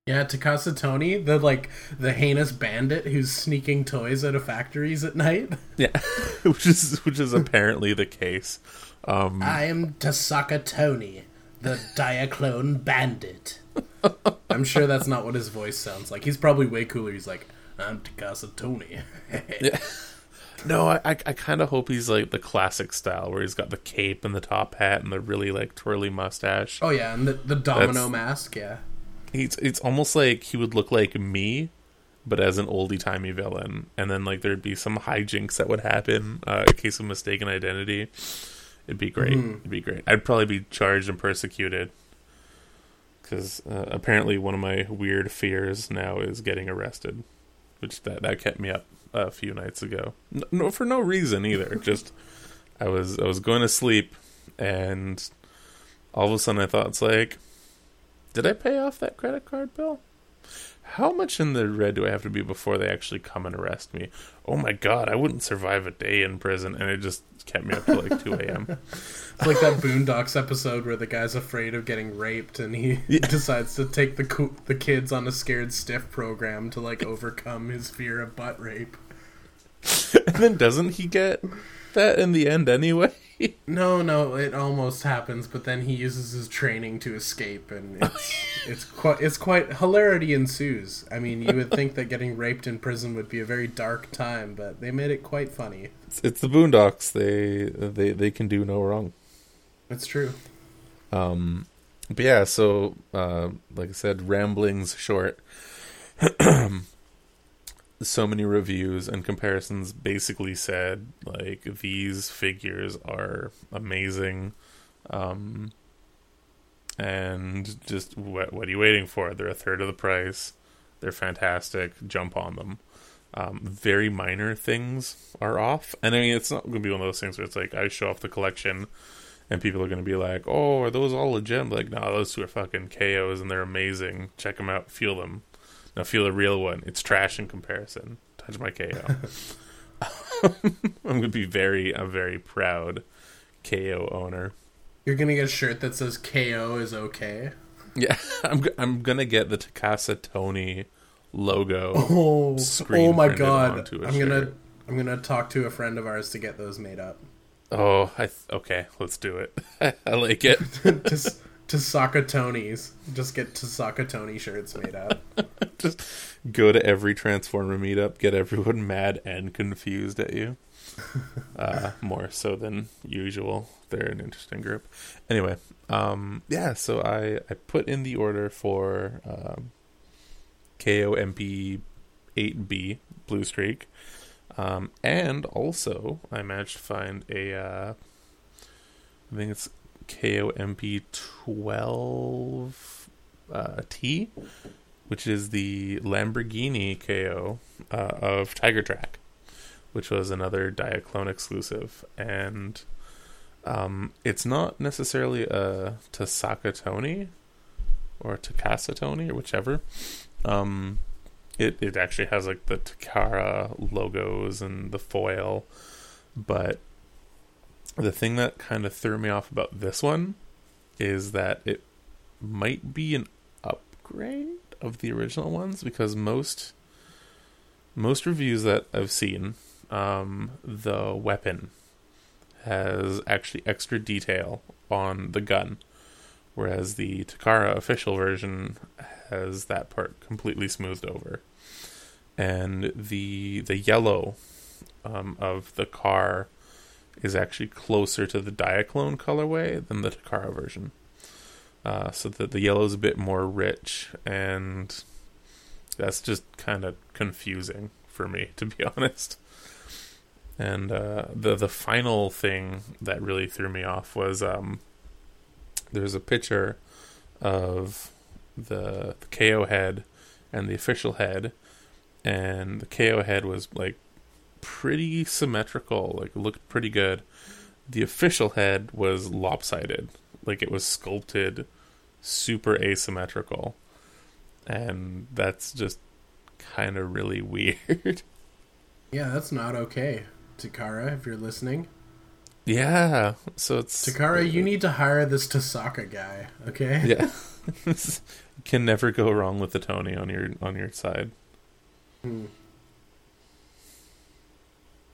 Yeah, Takasa Tony, the like the heinous bandit who's sneaking toys out of factories at night. [laughs] Yeah, [laughs] which is which is apparently the case. Um, I am Tasaka Tony, the Diaclone bandit. [laughs] I'm sure that's not what his voice sounds like. He's probably way cooler. He's like, I'm Takasa Tony. [laughs] yeah. No, I I, I kind of hope he's like the classic style where he's got the cape and the top hat and the really like twirly mustache. Oh yeah, and the the domino That's- mask. Yeah. He's it's almost like he would look like me, but as an oldie timey villain. And then like there'd be some hijinks that would happen, uh, in case of mistaken identity. It'd be great. Mhm. It'd be great. I'd probably be charged and persecuted. Because uh, apparently one of my weird fears now is getting arrested, which that that kept me up a few nights ago. No, no for no reason either. [laughs] Just I was I was going to sleep, and all of a sudden I thought it's like, did I pay off that credit card bill? How much in the red do I have to be before they actually come and arrest me? Oh my god, I wouldn't survive a day in prison, and it just kept me up to like two a.m. It's [laughs] like that Boondocks episode where the guy's afraid of getting raped and he Yeah. [laughs] decides to take the co- the kids on a scared stiff program to like overcome his fear of butt rape. [laughs] and then doesn't he get that in the end anyway? [laughs] No, no, it almost happens, but then he uses his training to escape, and it's [laughs] it's quite it's quite hilarity ensues. I mean, you would think that getting raped in prison would be a very dark time, but they made it quite funny. It's, it's the Boondocks. They they they can do no wrong. It's true. Um, but yeah, so uh, like I said, ramblings short. [clears throat] so many reviews and comparisons basically said like these figures are amazing, um, and just what what are you waiting for? They're a third of the price. They're fantastic. Jump on them. Um, very minor things are off, and I mean it's not going to be one of those things where it's like I show off the collection and people are going to be like, "Oh, are those all legit?" I'm like, no, those two are fucking KOs, and they're amazing. Check them out, feel them. Now feel the real one. It's trash in comparison. Touch my KO. I'm going to be very, a very proud KO owner. You're gonna get a shirt that says "KO is okay." Yeah, [laughs] I'm g- I'm gonna get the Takasa Tony logo. Oh, oh my god! onto a I'm gonna. I'm gonna talk to a friend of ours to get those made up. Oh, I th- okay, let's do it. [laughs] I like it. [laughs] to to Sakatonis, just get to Sakatoni shirts made up. [laughs] Just go to every Transformer meetup, get everyone mad and confused at you. [laughs] Uh, more so than usual. They're an interesting group. Anyway, um, yeah. So I I put in the order for um, KOMP 8B Blue Streak, um, and also I managed to find a uh, I think it's KOMP 12 uh, which is the Lamborghini KO uh, of Tiger Track, which was another Diaclone exclusive. And um, it's not necessarily a Tasaka Tony or Takasa Tony or whichever. Um, it, it actually has like the Takara logos and the foil. But the thing that kind of threw me off about this one is that it might be an upgrade of the original ones because most most reviews that I've seen, um, the weapon has actually extra detail on the gun, whereas the Takara official version has that part completely smoothed over, and the the yellow um, of the car is actually closer to the Diaclone colorway than the Takara version. Uh, so that the yellow is a bit more rich and that's just kind of confusing for me, [laughs] to be honest. And uh, the the final thing that really threw me off was um, there's a picture of the, the KO head and the official head, and the KO head was like pretty symmetrical, like looked pretty good. The official head was lopsided, like it was sculpted super asymmetrical, and that's just kind of really [laughs] weird. Yeah, that's not okay, Takara. If you're listening, yeah. So it's Takara, you need to hire this Tasaka guy. Okay. [laughs] yeah. [laughs] Can never go wrong with the Tony on your on your side. Hmm.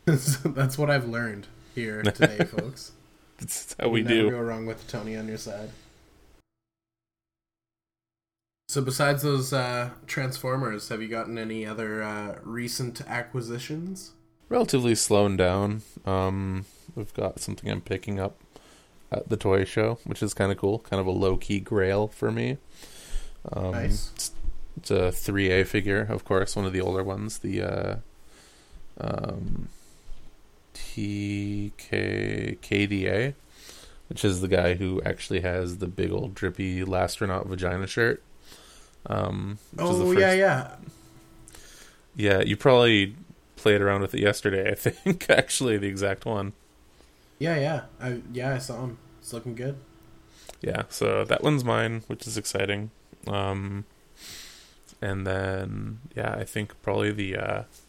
[laughs] That's what I've learned here today, [laughs] folks. That's how we do. go wrong with Tony on your side. So, besides those uh, Transformers, have you gotten any other uh, recent acquisitions? Relatively slowing down. Um, we've got something I'm picking up at the toy show, which is kind of cool. Kind of a low key grail for me. Um, Nice. It's, it's a 3A figure, of course, one of the older ones. The uh, um, TK KDA, which is the guy who actually has the big old drippy Lastronaut vagina shirt. Um, which is the Oh yeah, yeah. yeah. You probably played around with it yesterday. I [laughs] think actually the exact one. Yeah, yeah. I yeah, I saw him. It's looking good. Yeah, so that one's mine, which is exciting. Um, and then yeah, I think probably the uh, the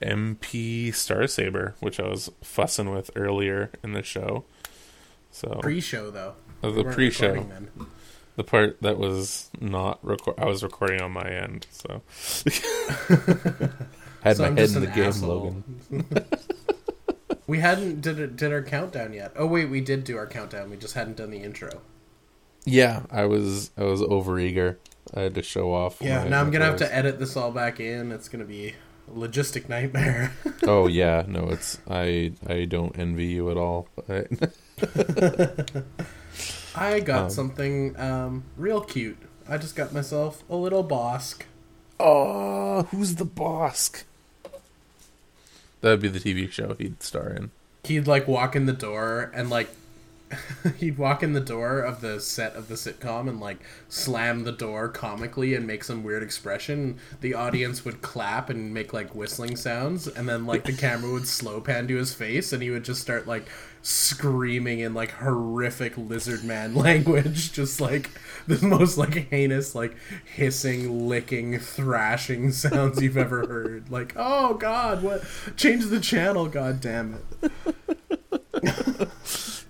MP Star Saber, which I was fussing with earlier in the show. So Pre-show though. oh, the weren't pre-show, then. the part that was not record, I was recording on my end, so [laughs] had So my I'm head in the an game, asshole. Logan. [laughs] we hadn't did it, did our countdown yet. Oh wait, we did do our countdown. We just hadn't done the intro. Yeah, I was I was overeager. I had to show off. Yeah, now I'm gonna have to edit this all back in. It's gonna be a logistic nightmare. [laughs] oh yeah, no, it's I I don't envy you at all. [laughs] I- got Um, something um, real cute. I just got myself a little Bossk. oh, who's the Bossk? That'd be the TV show he'd star in. He'd like walk in the door and like [laughs] he'd walk in the door of the set of the sitcom and like slam the door comically and make some weird expression. The audience would clap and make like whistling sounds, and then like the camera would slow pan to his face, and he would just start like screaming in like horrific lizard man [laughs] language, just like the most like heinous, like hissing, licking, thrashing [laughs] sounds you've ever heard. Like, oh god, what? Change the channel, god damn it.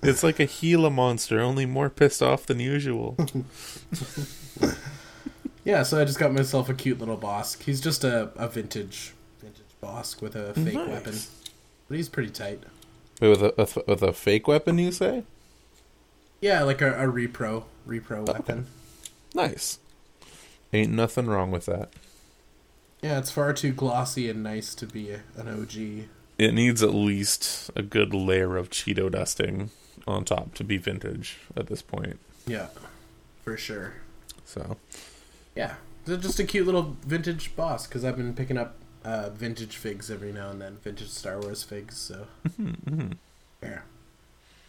It's like a Gila monster, only more pissed off than usual. [laughs] Yeah, so I just got myself a cute little Bossk. He's just a, a vintage vintage Bossk with a fake Nice. weapon. But he's pretty tight. Wait, with a, a with a fake weapon, you say? Yeah, like a, a repro repro weapon. Nice. Ain't nothing wrong with that. Yeah, it's far too glossy and nice to be an OG. It needs at least a good layer of Cheeto dusting on top to be vintage at this point. Yeah, for sure. So Yeah, just a cute little vintage Bossk because I've been picking up uh, vintage figs every now and then, vintage Star Wars figs. So yeah,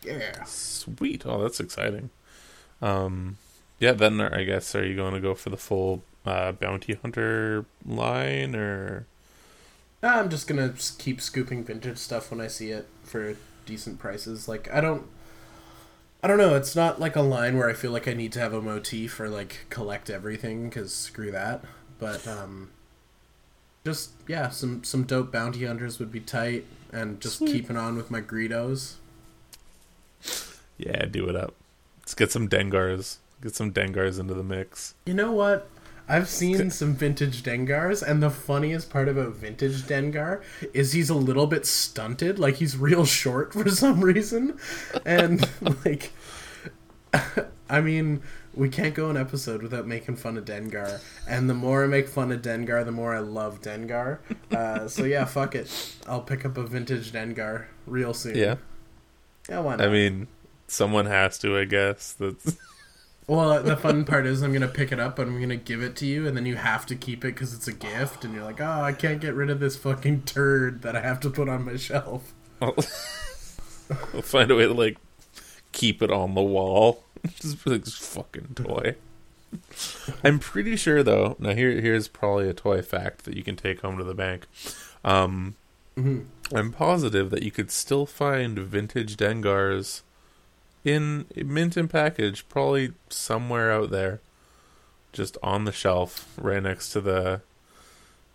yeah. Sweet. Oh, that's exciting. Um, yeah. Then I guess are you going to go for the full uh, bounty hunter line or? I'm just gonna keep scooping vintage stuff when I see it for decent prices. Like I don't, I don't know. It's not like a line where I feel like I need to have a motif or like collect everything because screw that. But um, just yeah, some some dope bounty hunters would be tight, and just Sweet. keeping on with my Greedos. Yeah, do it up. Let's get some Dengars. Get some Dengars into the mix. You know what? I've seen some vintage Dengars, and the funniest part about vintage Dengar is he's a little bit stunted, like he's real short for [laughs] some reason. And, [laughs] like, [laughs] I mean, we can't go an episode without making fun of Dengar. And the more I make fun of Dengar, the more I love Dengar. Uh, so, yeah, fuck it. I'll pick up a vintage Dengar real soon. Yeah. Yeah, why not? I mean, someone has to. I guess that's. Well, the fun part is I'm gonna pick it up and I'm gonna give it to you, and then you have to keep it because it's a gift, and you're like, oh, I can't get rid of this fucking turd that I have to put on my shelf. I'll, [laughs] I'll find a way to like keep it on the wall. [laughs] Just be like this fucking toy. I'm pretty sure though. Now here here's probably a toy fact that you can take home to the bank. Um, Mm-hmm. I'm positive that you could still find vintage Dengars in mint and package, probably somewhere out there, just on the shelf, right next to the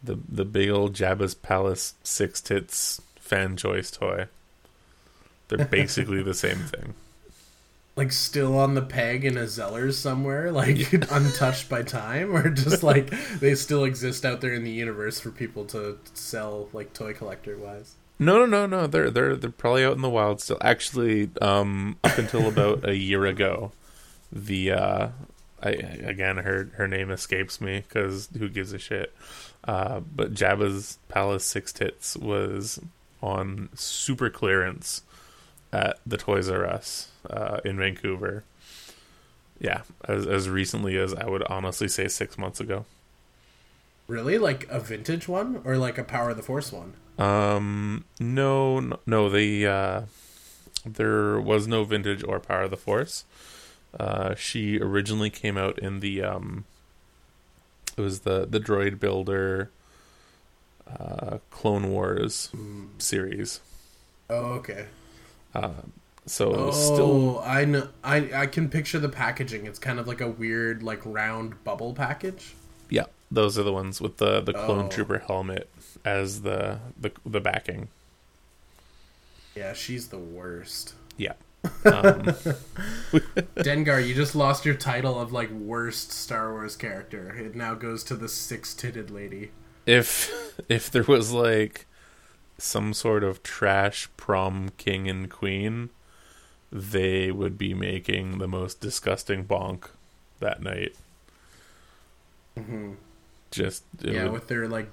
the the big old Jabba's Palace six tits fan choice toy. They're [laughs] basically the same thing. Like still on the peg in a Zellers somewhere, like [laughs] untouched by time, or just like [laughs] they still exist out there in the universe for people to sell, like toy collector wise. No, no, no, no. They're they're they're probably out in the wild still. Actually, um, up until about a year ago, the uh, I again her her name escapes me because who gives a shit. Uh, but Jabba's Palace Six Tits was on super clearance at the Toys R Us uh, in Vancouver. Yeah, as as recently as I would honestly say six months ago. Really, like a vintage one, or like a Power of the Force one? Um, no, no, no the uh, there was no vintage or Power of the Force. Uh, she originally came out in the um, it was the the Droid Builder, uh, Clone Wars series. Oh, okay. Uh, so Oh, still I know. I I can picture the packaging. It's kind of like a weird, like round bubble package. Those are the ones with the the Clone Oh. Trooper helmet as the the the backing. Yeah, she's the worst. Yeah. [laughs] Um, Dengar, you just lost your title of like worst Star Wars character. It now goes to the six-titted lady. if if there was like some sort of trash prom king and queen, they would be making the most disgusting bonk that night. Just yeah, would- with their like,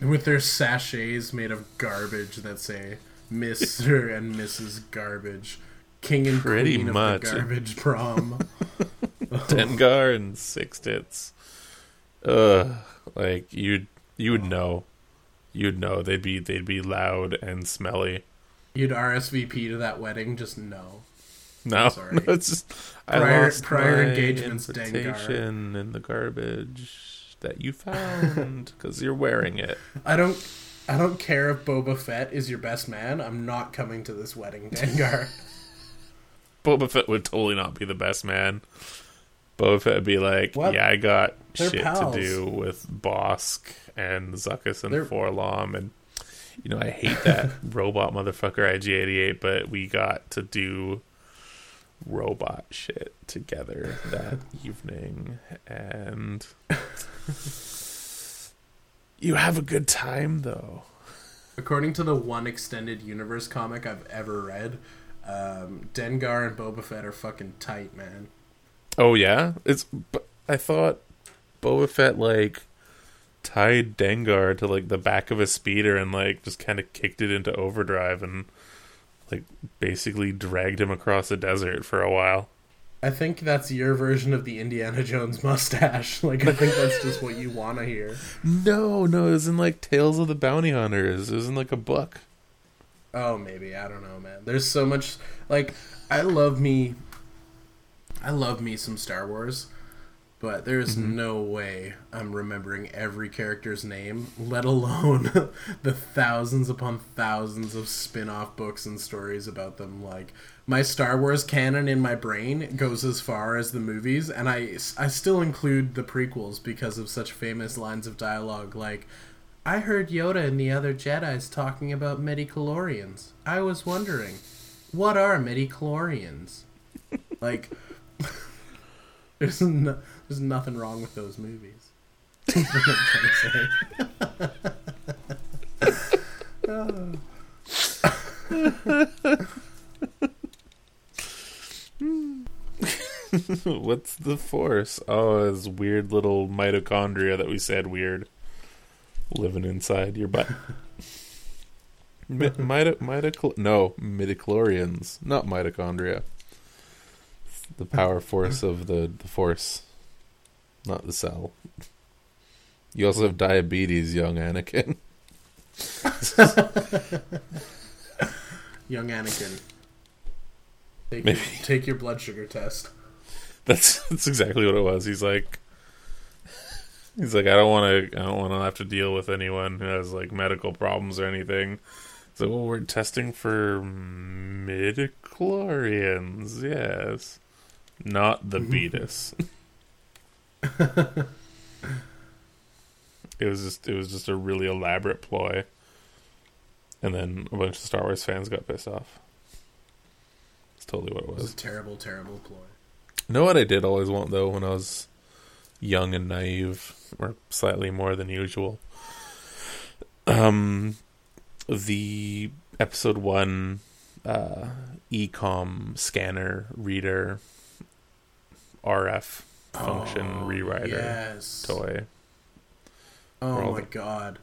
with their sachets made of garbage that say Mister [laughs] and Mrs. Garbage, King and Pretty Queen much. of the Garbage Prom. [laughs] Dengar and six tits. Ugh, like you'd you would know, you'd know they'd be they'd be loud and smelly. You'd RSVP to that wedding, just no. No, [laughs] Sorry. no, it's just I Prior- lost prior my engagements, Dengar. in the garbage that you found because you're wearing it. [laughs] I don't. I don't care if Boba Fett is your best man. I'm not coming to this wedding, Dengar. [laughs] Boba Fett would totally not be the best man. Boba Fett would be like, What? yeah, I got They're shit pals. to do with Bossk and Zuckuss and They're- 4-LOM, and you know I hate that [laughs] robot motherfucker IG88, but we got to do robot shit together that evening, and you have a good time though. According to the one extended universe comic I've ever read, um, Dengar and Boba Fett are fucking tight, man. Oh yeah, it's. I thought Boba Fett like tied Dengar to like the back of a speeder and like just kind of kicked it into overdrive and like basically dragged him across the desert for a while. I think that's your version of the Indiana Jones mustache. [laughs] Like, I think that's just what you want to hear. No, no, it was in like Tales of the Bounty Hunters. It was in like a book. Oh, maybe I don't know, man. There's so much. Like, I love me. I love me some Star Wars, but there's mm-hmm. no way I'm remembering every character's name, let alone [laughs] the thousands upon thousands of spin-off books and stories about them. Like, my Star Wars canon in my brain goes as far as the movies, and I I still include the prequels because of such famous lines of dialogue like. I heard Yoda and the other Jedi's talking about midichlorians. I was wondering, what are midichlorians? like, there's no, there's nothing wrong with those movies. That's what I'm trying to say. [laughs] What's the force? Oh, it's weird little mitochondria that we said weird living inside your butt. [laughs] Mi- mito- mitochl- no, midichlorians, not mitochondria. the power force of the the force, not the cell. You also have diabetes, young Anakin. [laughs] Young Anakin. Take, Maybe. your, take your blood sugar test. [laughs] That's that's exactly what it was. He's like, he's like, I don't want to, I don't want to have to deal with anyone who has like medical problems or anything. So, well, we're testing for midichlorians, yes, not the mm-hmm. beatus. [laughs] it was just, it was just a really elaborate ploy, and then a bunch of Star Wars fans got pissed off. That's totally what it was. It was a terrible, terrible ploy. Know what I did always want though when I was young and naive, or slightly more than usual. Um, the episode one uh, ecom scanner reader RF function Oh, rewriter Yes. toy. Oh my god.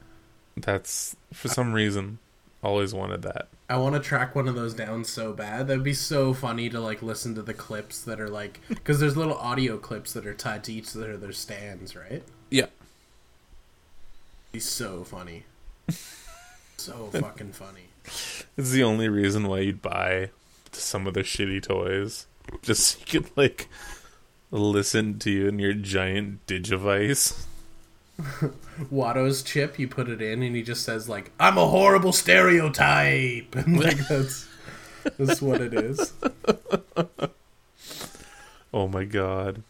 That's for some reason always wanted that. I want to track one of those down so bad. That'd be so funny to like listen to the clips that are like [laughs] because there's little audio clips that are tied to each of their, their stands, right? Yeah, Be so funny. [laughs] so fucking funny. it's the only reason why you'd buy some of the shitty toys, just so you could like listen to you in your giant digivice. [laughs] Watto's chip, you put it in, and he just says like, "I'm a horrible stereotype," [laughs] and like that's that's what it is. [laughs] Oh my god.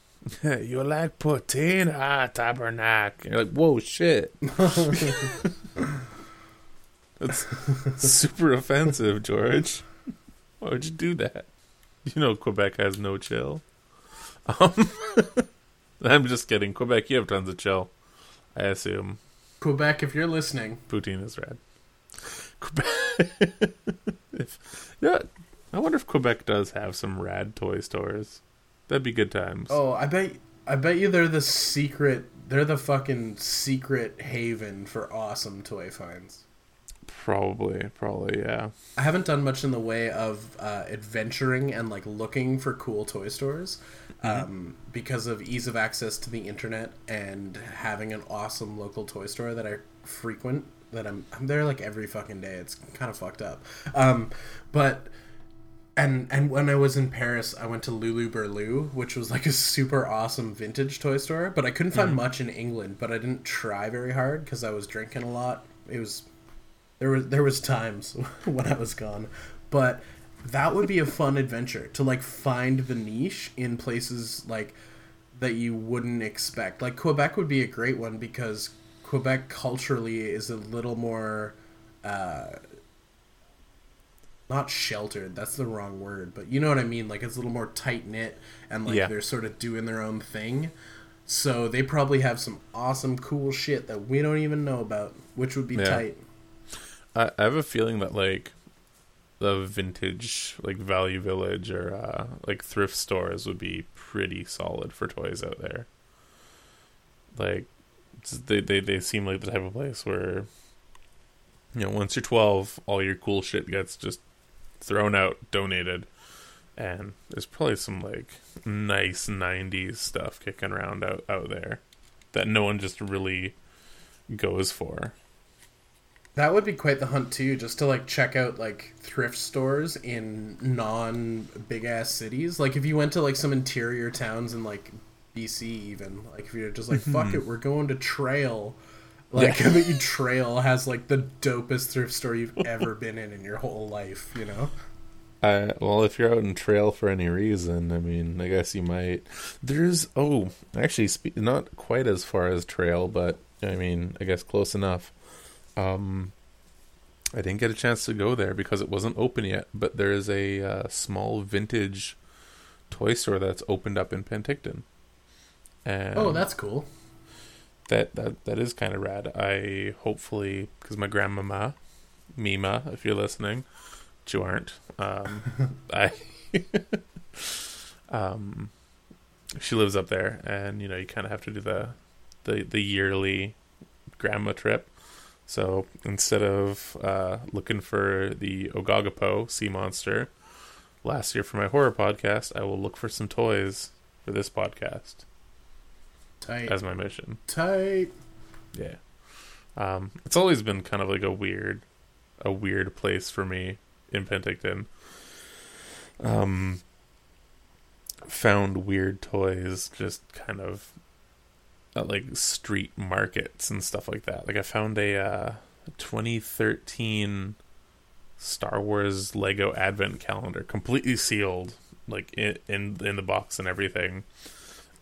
you like poutine? Ah, tabernacle. You're like, whoa, shit. That's super offensive, George. Why would you do that? You know Quebec has no chill. Um, I'm just kidding. Quebec, you have tons of chill. I assume. Quebec, if you're listening, Poutine is rad. Quebec. [laughs] if, yeah, I wonder if Quebec does have some rad toy stores. That'd be good times. oh, I bet, I bet you they're the secret, they're the fucking secret haven for awesome toy finds. Probably, probably, yeah. I haven't done much in the way of uh, adventuring and like looking for cool toy stores um, because of ease of access to the internet and having an awesome local toy store that I frequent. That I'm I'm there like every fucking day. It's kind of fucked up, um, but and and when I was in Paris, I went to Lulu Berlu, which was like a super awesome vintage toy store. But I couldn't find much in England. But I didn't try very hard because I was drinking a lot. It was there was there was times [laughs] when I was gone, but that would be a fun adventure to like find the niche in places like that you wouldn't expect. Like Quebec would be a great one because Quebec culturally is a little more uh not sheltered, that's the wrong word, but you know what I mean, like it's a little more tight knit and like Yeah. they're sort of doing their own thing. So they probably have some awesome cool shit that we don't even know about, which would be Yeah. tight. I, I have a feeling that like the vintage like Value Village or uh, like thrift stores would be pretty solid for toys out there. Like they, they they seem like the type of place where you know once you're 12 all your cool shit gets just thrown out donated and there's probably some like nice 90s stuff kicking around out out there that no one just really goes for That would be quite the hunt too, just to like check out like thrift stores in non big ass cities. Like if you went to like some interior towns in like BC even, like if you're just like fuck it, we're going to Trail. Like Yeah. [laughs] I bet you Trail has like the dopest thrift store you've ever [laughs] been in in your whole life, you know? Uh, well, if you're out in trail for any reason, I mean, I guess you might. There's oh, actually, spe- not quite as far as trail, but I mean, I guess close enough. Um, I didn't get a chance to go there because it wasn't open yet. But there is a uh, small vintage toy store that's opened up in Penticton. And Oh, that's cool. that that that is kind of rad. I hopefully because my grandmama, Mima, if you're listening, but you aren't. Um, [laughs] I, [laughs] um, she lives up there, and you know you kind of have to do the, the the yearly grandma trip. So instead of uh, looking for the Ogopogo sea monster, last year for my horror podcast, I will look for some toys for this podcast Tight. as my mission. Tight. Yeah. Um, it's always been kind of like a weird, a weird place for me in Penticton. Um, found weird toys just kind of at like street markets and stuff like that. Like I found a uh, 2013 Star Wars Lego Advent calendar, completely sealed, like in in, in the box and everything,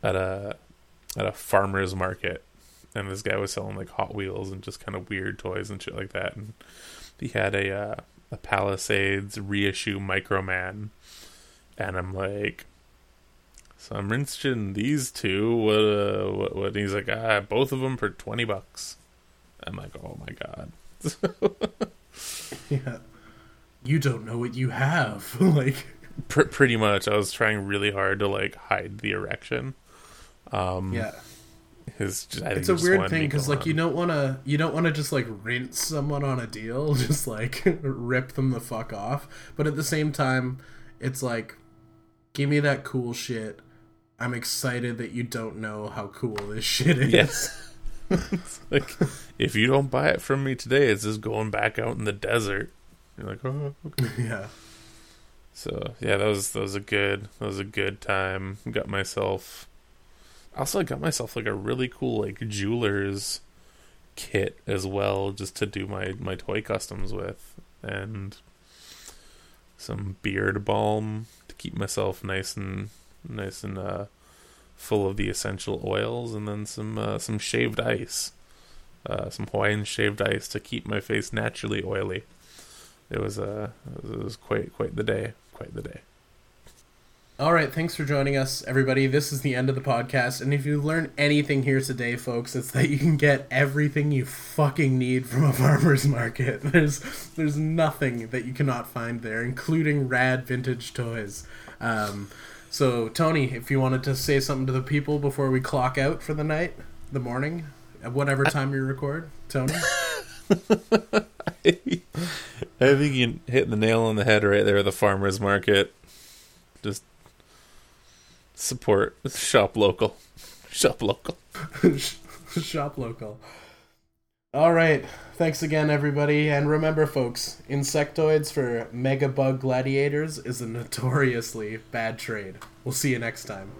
at a at a farmer's market and this guy was selling like Hot Wheels and just kind of weird toys and shit like that. And he had a uh, a Palisades reissue Microman, and I'm like, so I'm rinsing these two. What uh, what? what? And he's like, ah, both of them for twenty bucks. I'm like, oh my god. [laughs] Yeah. You don't know what you have. [laughs] like Pr- pretty much, I was trying really hard to like hide the erection. Um, yeah. his, It's a weird thing because like you don't want to you don't want to just like rinse someone on a deal, [laughs] just like rip them the fuck off. But at the same time, it's like, give me that cool shit. I'm excited that you don't know how cool this shit is. Yes. [laughs] Like if you don't buy it from me today, it's just going back out in the desert. You're like, oh, okay. [laughs] yeah. So yeah, that was that was a good that was a good time. Got myself. Also, I got myself like a really cool like jeweler's kit as well, just to do my my toy customs with, and some beard balm to keep myself nice and nice and uh, full of the essential oils, and then some uh, some shaved ice, uh, some Hawaiian shaved ice to keep my face naturally oily. It was uh, it was, quite quite the day, quite the day. All right, thanks for joining us, everybody. This is the end of the podcast, and if you learned anything here today, folks, it's that you can get everything you fucking need from a [laughs] farmer's market. There's there's nothing that you cannot find there, including rad vintage toys. Um, so, Tony, if you wanted to say something to the people before we clock out for the night, the morning, at whatever time you record, Tony. [laughs] I think you hit the nail on the head right there. At the farmers market, just support, shop local, shop local. [laughs] Shop local. All right. Thanks again, everybody. And remember, folks, insectoids for megabug gladiators is a notoriously bad trade. We'll see you next time.